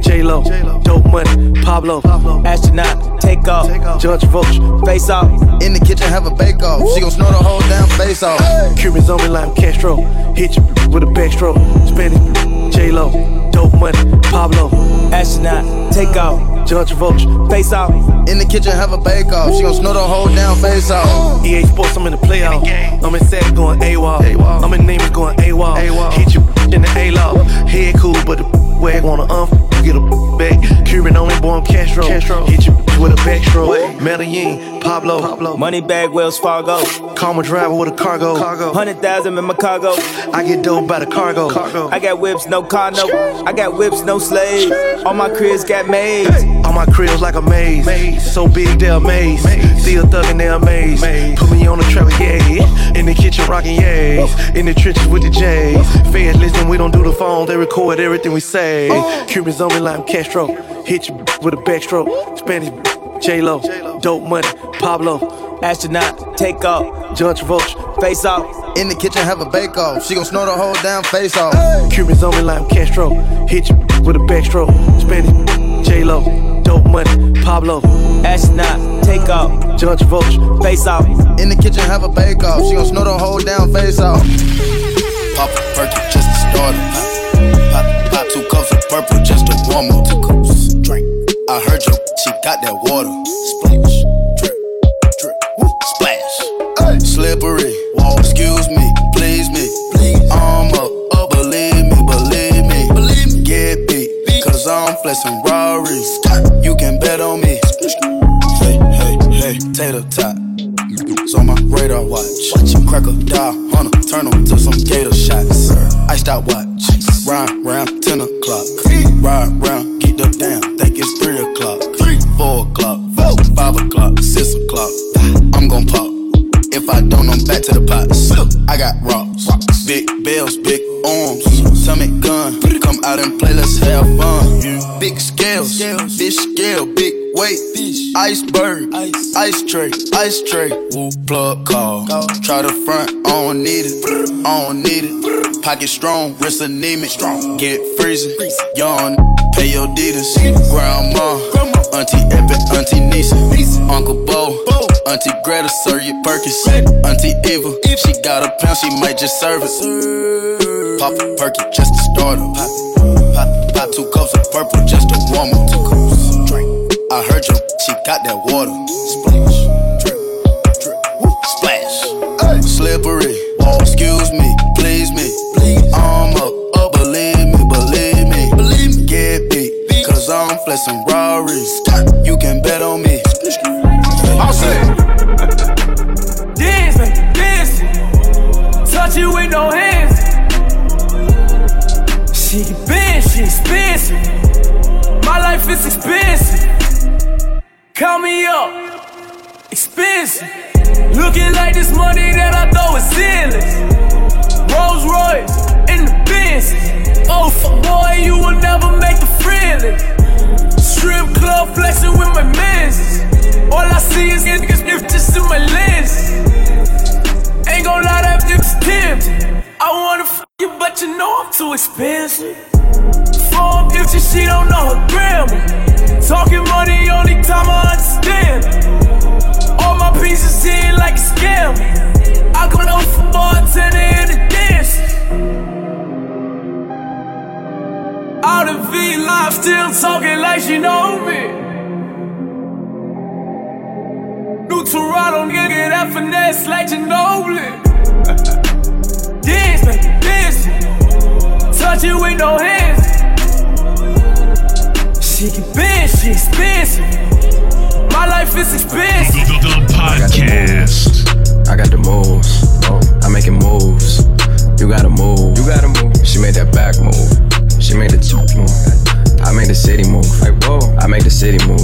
J-Lo, dope money, Pablo, astronaut, take off, Judge Vulture, face off. In the kitchen, have a bake off. She gon' snort the whole damn face off. Cubans on me like Castro. Hit you with a backstroke. Spanish J-Lo, dope money, Pablo, astronaut, take off. Judge Vulture, face off. In the kitchen, have a bake off. She gon' snort the whole down face off. EA Sports, I'm in the playoff. I'm in set going AWOL. I'm in names going AWOL. Hit you in the A-Law. Head cool, but the wag wanna um get a back. Cuban only born Castro. Castro. Hit you with a backstroke. Medellin, Pablo. Pablo. Money bag, Wells Fargo. Karma driver with a cargo. cargo. Hundred thousand in my cargo. I get dope by the cargo. cargo. I got whips, no car, no. I got whips, no slaves. All my cribs got made. All my cribs like a maze. maze. So big they're amazed. Maze. Still thuggin' they're amazed. Maze. Put me on the trailer, yeah. In the kitchen rockin' yays. In the trenches with the J's. Feds listen, we don't do the phone. They record everything we say. Cubans on me like I'm Castro. Hit you with a backstroke. Spanish J-Lo, dope money, Pablo, astronaut, take off, Judge Vulture, face off. In the kitchen, have a bake off. She gon' snort the whole damn face off. Cubans on me like I'm Castro. Hit you with a backstroke. Spanish J-Lo, dope money, Pablo, astronaut, take off, Judge Vulture, face off. In the kitchen, have a bake off. She gon' snort the whole damn face off. Pop a perky just to start it. Pop, pop two cups of purple just to warm up. Drink. I heard you, she got that water. Ice tray. Woo, plug call. Try the front, I don't need it. I don't need it. Pocket strong, wrist anemic. Strong. Get freezing. Yawn, pay your deeders. Grandma, Auntie Epic, Auntie Nisa. Uncle Bo, Auntie Greta, Sir, your Perkins. Auntie Eva, she got a pound, she might just serve it. Pop a perky just to start. Pop, pop, pop two cups of purple just to warm up. I heard you, she got that water. flex some Rarries. You can bet on me. All set. Dance, dance. Touch it with no hands. She can she expensive. My life is expensive. Call me up. Expensive. Looking like this money that I throw is endless. Rolls Royce in the business. Oh, fuck boy, you will never make a friend list. Strip club flexing with my mans. All I see is niggas just in my lens. Ain't gon' lie, that bitch's tempting. I wanna f you, but you know I'm too expensive. Form if she don't know her grammar. Talking money, only time I understand. All my pieces in like a scam. I go no for bartender and a dance. Out of V live, still talking like she know me. New Toronto, nigga, that finesse like Ginobili. dance, man, dance. Touch it with no hands. She can bend, she expensive. My life is expensive. The, the, the podcast. I got the moves. I'm making moves. You gotta move. You gotta move. She made that back move. She made the two move. I made the city move. Like whoa. I made the city move.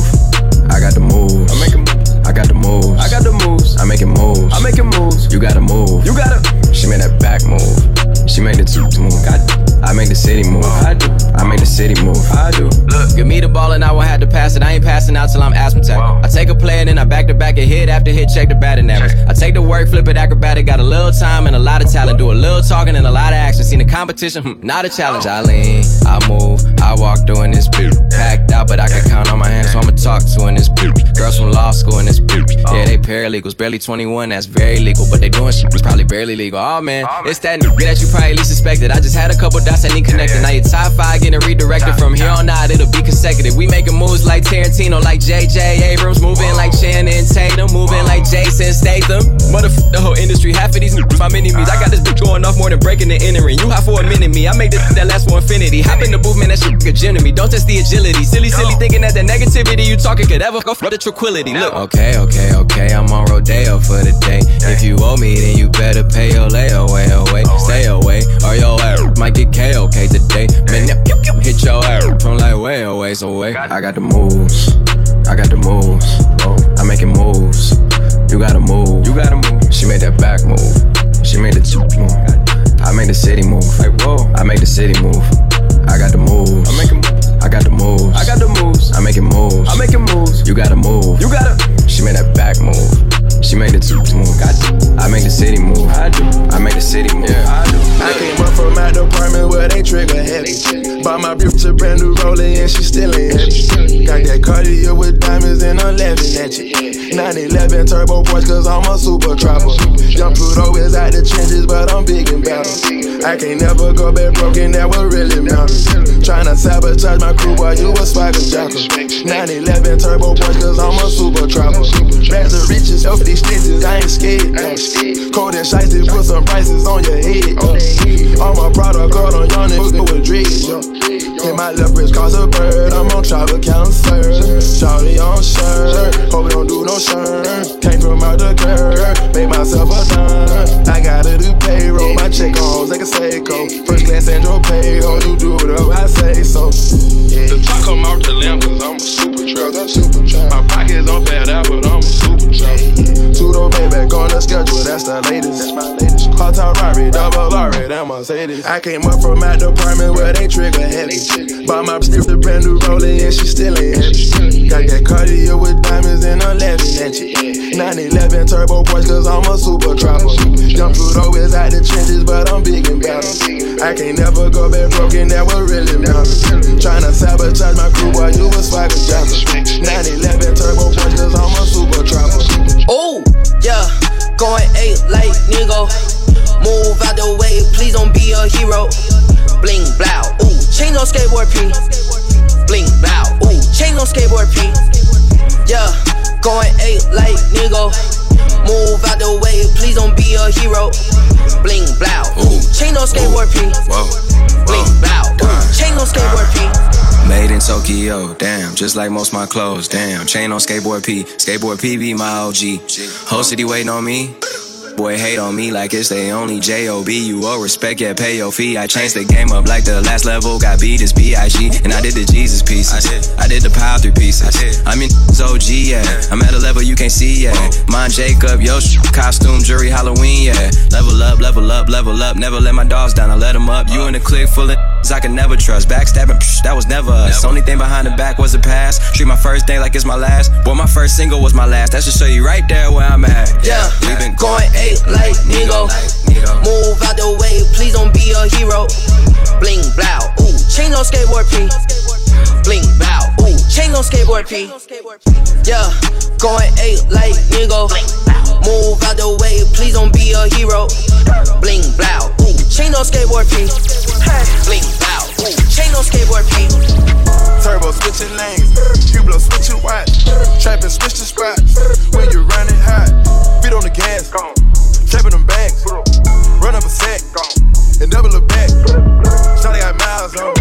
I got the moves. I'm making. I got the moves. I got the moves. I'm making moves. I'm making moves. You gotta move. You gotta. She made that back move. She made the two move. I, I make the city move. I do. I make the city move. I do. Look, give me the ball and I won't have to pass it. I ain't passing out till I'm asthmatic. I take a play and then I back to back and hit after hit, check the batting average. I take the work, flip it acrobatic. Got a little time and a lot of talent. Do a little talking and a lot of action. Seen the competition, hmm, not a challenge. I lean, I move, I walk doing this beat. Packed out, but I can count on my hands, so I'ma talk to in this beat. Girls from law school in this Yeah, they paralegals, barely 21, that's very legal. But they doing shit that's probably barely legal. Oh, oh man, it's that nigga that you probably least suspected. I just had a couple dots that need connected. Now your top five getting redirected from here on out, it'll be consecutive. We making moves like Tarantino, like JJ Abrams, moving like Channing Tatum, moving like Jason Statham. Motherfucker, the whole industry, half of these niggas my mini me's. I got this bitch going off more than breaking and entering. You hot for a minute, me. I make this that last for infinity. Hop in the booth, man, that shit a gym to me. Don't test the agility. Silly, silly thinking that the negativity you talking could ever go for the tranquility. Look. Okay, okay, okay, I'm on Rodeo for the day. If you owe me, then you better pay your layaway away. Stay away, or your ass might get KOK today. Man, hit your ass from like way away, so away. I got the moves. I got the moves. I'm making moves. You gotta move. You gotta move. She made that back move. She made the two move. I made the city move. Like whoa. I made the city move. I got the moves. I'm making. I got the moves. I got the moves. I'm making moves. I'm making moves. You gotta move. You gotta. She made that back move. She made the two move. I, I make the city move. I do. I make the city move. Yeah, I do. I came up from my the apartment where they trigger heavy. Bought my bitch a brand new rollie and she still ain't heavy. Got that Cartier with diamonds and I'm laughing at you. 911 turbo boys cause I'm a super trapper. Young Pluto is out the trenches but I'm big in battle. I can't never go back broken, that what really matters. Tryna sabotage my crew, boy, you a swagger jacker. 911 turbo boys cause I'm a super trapper. Bags of riches, off these stitches, I ain't scared. No. Cold and shiesty, put some prices on your head. Uh. All my product card on young niggas with dreads. Hit my left wrist cause a bird, I'm on travel cancer. Shawty on shirt, hope we don't do no shirt. Came from out the curb, made myself a dime. I gotta do payroll, my check on like a Seiko. First class Andro payroll, you do do whatever I say so. The top come out the lamp cause I'm a super truck. I'm super truck. My pockets on fat out, but I'm a super truck. Two door back on the schedule, that's the latest. That's my latest. Hot top Rari, double Rari, that Mercedes. I came up from out the apartment where they trigger heavy. Bought my stiff the brand new rolling and she still ain't heavy. Got that Cartier with diamonds and I'm laughing at you. 911 turbo boys cause I'm a super trapper. Young Pluto is out the trenches but I'm big and battle. I can't never go back broken, that what really matters. Tryna sabotage my crew, boy, you a swagger jacker. 911 turbo boys cause I'm a super trapper. Ooh, yeah, going eight like Nigo. Move out the way, please don't be a hero. Bling blow, ooh, change on skateboard P. Bling blow, ooh, change on skateboard P. Yeah, going eight like Nigo. Move out the way, please don't be a hero. Bling blow, ooh, change on skateboard P. Bling blow, ooh, change on skateboard P. Made in Tokyo, damn, just like most my clothes, damn. Chain on skateboard P, skateboard P be my OG. Whole city waiting on me. Boy hate on me like it's the only J.O.B. You owe respect, yeah, pay your fee. I changed the game up like the last level, got beat as B.I.G. And I did the Jesus pieces. I did, I did the power three pieces. I. I'm in OG, yeah. I'm at a level you can't see, yeah. Mine Jacob, yo, sh- costume, jury, Halloween, yeah. Level up, level up, level up. Never let my dogs down, I let them up. You uh. in a clique full of I could never trust. Backstabbing, psh, that was never us. Only thing behind the back was a pass. Treat my first day like it's my last. Boy, my first single was my last. That should show you right there where I'm at. Yeah, we been going eight like Nigo. Move out the way, please don't be a hero. Bling blow, ooh, chain on skateboard P. Bling blow, chain on skateboard P. Yeah, going eight like Nigo. Move out the way, please don't be a hero. Bling blow, ooh, chain on skateboard P. Bling blow, ooh, chain on skateboard P. Turbo switching lanes, Hublot switching watch, trapping switch the spots. When you're running hot, feet on the gas, trapping them bags, run up a sack, and double it back. Shawty got miles on,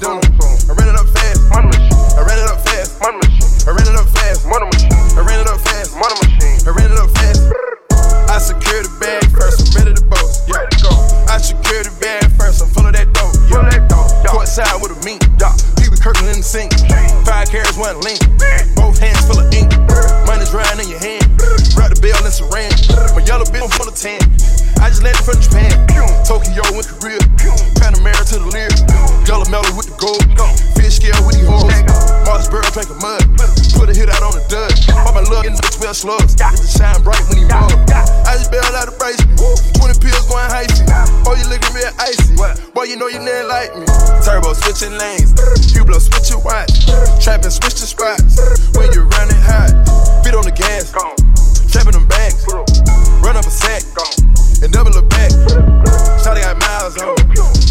ran it up fast, don't I ran it up fast, money machine. I ran it up fast, money machine. I ran it up fast, I ran it up fast, I ran it up fast. I secured the bag first, I'm ready to boast. Yeah, I secured the bag first, I'm full of that dope. Yeah, court side with a mink. People curtain in the sink. Five carats, one link. Both hands full of ink. Money's riding in your hand. Wrap the bell and saran. My yellow bitch full of tan. I just landed from Japan. Tokyo with Korea. With the gold. Fish scale with the hoes. Drink a mud. Put a hit out on the dud. My love in the 12 slugs. It shine bright when he mug. I just bailed out the price. 20 pills going hyphy. Oh, you looking real icy. Boy, you know you never like me. Turbo switching lanes. Hublot switching watch. Trapping switch the spots. When you're running hot. Feet on the gas. Trapping them bags. Run up a sack. And double it back. Shawty got miles on.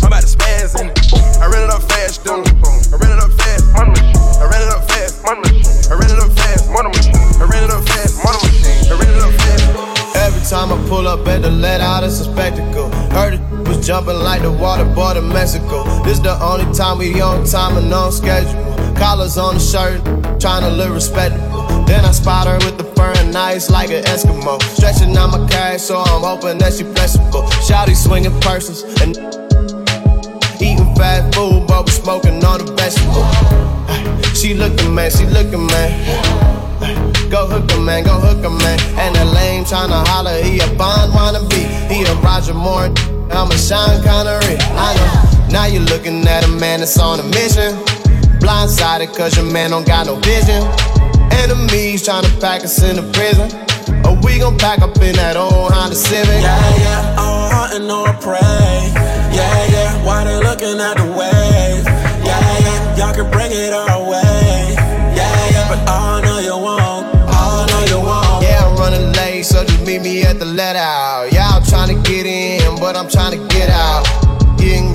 I'm about to spaz in it. I ran it up fast, don't I ran it up fast. I ran it up fast. I ran it up fast. Money machine. I ran it up fast. Money machine. I ran it up fast. Every time I pull up at the let out, it's a spectacle. Heard it was jumping like the water boy to Mexico. This the only time we on time and on schedule. Collars on the shirt, trying to look respectable. Then I spot her with the fur and ice like an Eskimo. Stretching out my cash, so I'm hoping that she flexible. Shouty swinging persons and eating fast food, but we smoking on the vegetable. She looking man, she looking man. Go hook 'em, man, go hook 'em, man. And the lame tryna holler, he a Bond wannabe. He a Roger Moore, I'm a Sean Connery. I know. Now you're looking at a man that's on a mission. Blindsided cause your man don't got no vision. Enemies tryna pack us in the prison. Or we gon' pack up in that old Honda Civic. Yeah, yeah, all heart and no pray. Yeah, yeah, why they looking at the wave? Yeah, yeah, y'all can bring it our way. Yeah, yeah, but all know you won't. All know you won't. Yeah, I'm running late, so just meet me at the let out. Y'all tryna get in, but I'm trying to get out.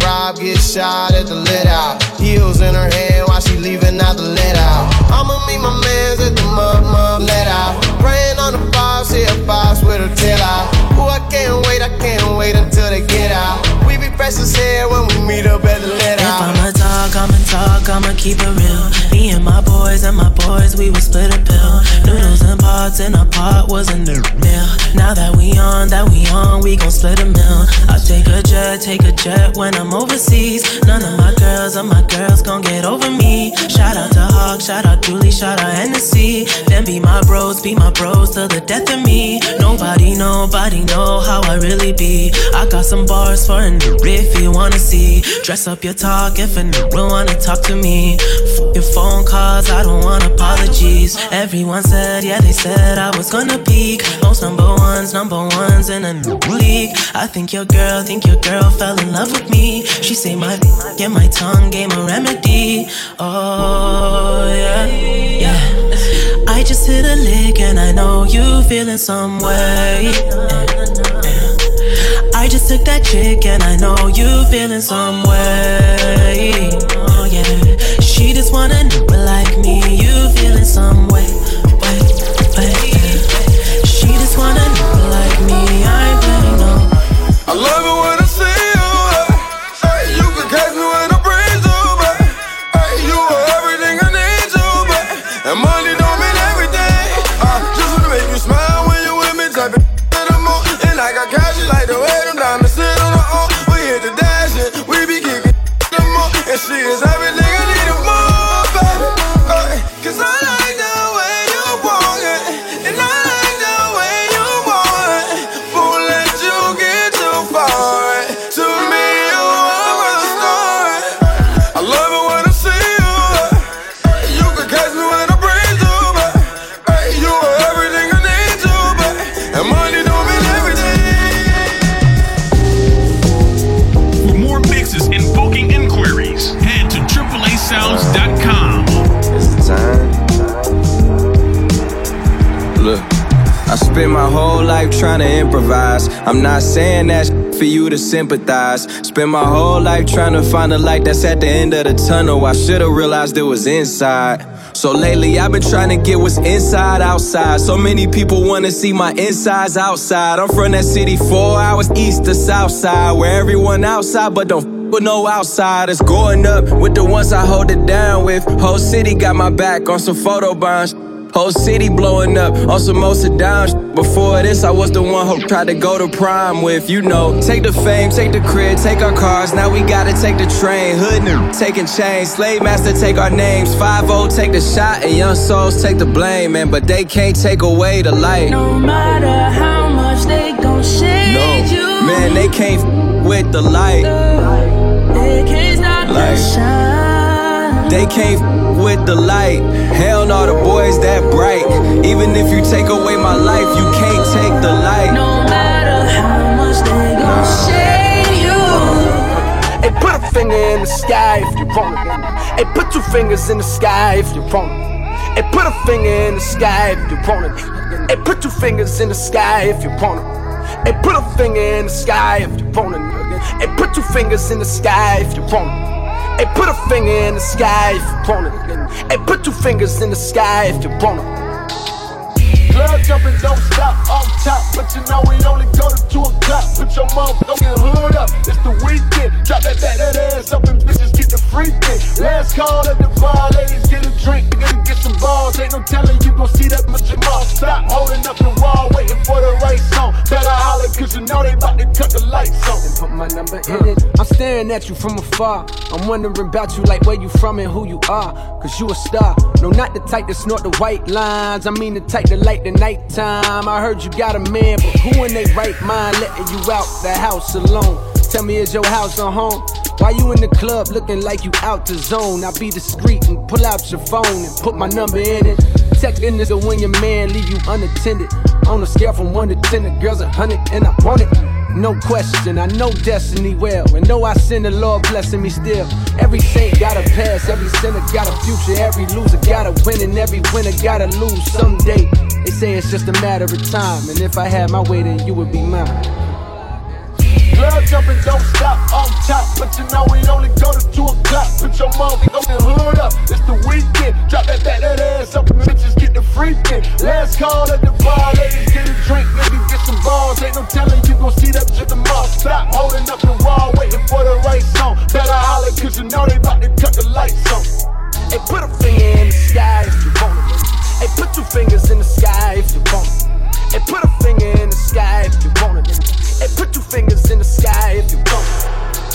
Robbed, get shot at the let out. Heels in her hand while she leaving out the let out. I'ma meet my mans at the mud mud let out. Praying on the boss, see a boss with her tail out. Ooh, I can't wait, I can't wait until they get out. We be as hell when we meet up at the If out. I'ma talk, I'ma talk, I'ma keep it real. Me and my boys and my boys, we would split a pill. Noodles and pots in a pot was a new meal. Now that we on, that we on, we gon' split a meal. I take a jet, take a jet when I'm overseas. None of my girls or my girls gon' get over me. Shout out to Hawk, shout out Julie, shout out Hennessy. Them be my bros, be my bros till the death of me. Nobody, nobody know how I really be. I got some bars for a new if you wanna see. Dress up your talk if a new wanna talk to me. F your phone calls, I don't want apologies. Everyone said, yeah, they said I was gonna peak. Most number ones, number ones in a league. I think your girl, think your girl fell in love with me. She say my yeah, my tongue gave a remedy. Oh yeah, yeah. I just hit a lick and I know you feeling some way. I just took that chick and I know you feeling some way. Oh yeah, she just wanna know like me. You feeling some way. I'm not saying that for you to sympathize. Spent my whole life trying to find a light that's at the end of the tunnel. I should've realized it was inside. So lately I've been trying to get what's inside outside. So many people wanna see my insides outside. I'm from that city four hours east to south side, where everyone outside but don't with no outsiders. Going up with the ones I hold it down with. Whole city got my back on some photo bonds. Whole city blowing up on some most down. Before this, I was the one who tried to go to prime with, you know. Take the fame, take the crib, take our cars. Now we gotta take the train. Hood taking chains. Slave master, take our names. 5 take the shot, and young souls take the blame, man. But they can't take away the light. No matter how much they gon' shade No, you, man, they can't f- with the light. they can't stop the shine. They can't f- with the light. Hell no, the boys that bright. Even if you take away my life, you can't take the light. No matter how much they gon' shade you. Hey, put a finger in the sky if you want it. Hey, put two fingers in the sky if you want it. Hey, put a finger in the sky if you want it. Hey, put two fingers in the sky if you want it. Hey, put a finger in the sky if you want it. Hey, put two fingers in the sky if you want it. Hey, put a finger in the sky if you want it. Hey, put two fingers in the sky if you want it. Jumping, don't stop off top. But you know we only go to 2 o'clock. Put your motherfucking hood up. It's the weekend. Drop that, that, that ass up and bitches get the freaking. Last call at the bar, ladies get a drink. Nigga get some balls. Ain't no telling you gon' see that much your mouth. Stop holding up the wall, waiting for the right song. Better holler, cause you know they about to cut the lights on. and put my number in it. I'm staring at you from afar. I'm wondering about you, like where you from and who you are. Cause you a star. No, not the type to snort the white lines. I mean the type to light the nighttime. I heard you got a man, but who in they right mind letting you out the house alone? Tell me, is your house a home? Why you in the club looking like you out the zone? I be discreet and pull out your phone and put my number in it. Texting is when your man leave you unattended. On a scale from one to ten, the girl's a hundred and I want it. No question, I know destiny well. And know I sin the Lord blessing me still. Every saint got a past, every sinner got a future, every loser got a win, and every winner gotta lose someday. They say it's just a matter of time, and if I had my way, then you would be mine. Club jumping, don't stop on top. But you know we only go to 2 o'clock. Put your motherfucking hood up. It's the weekend. Drop that, that, that ass up and bitches get the freaking. Last call at the bar, ladies get a drink. Nigga get some balls. Ain't no telling you gon' see that shit mall. Stop holding up the wall, waiting for the right song. Better holler, cause you know they about to cut the lights on. Hey, put a finger in the sky if you want it. Hey, put two fingers in the sky if you want it. And put a finger in the sky if you want it. And put two fingers in the sky if you want it.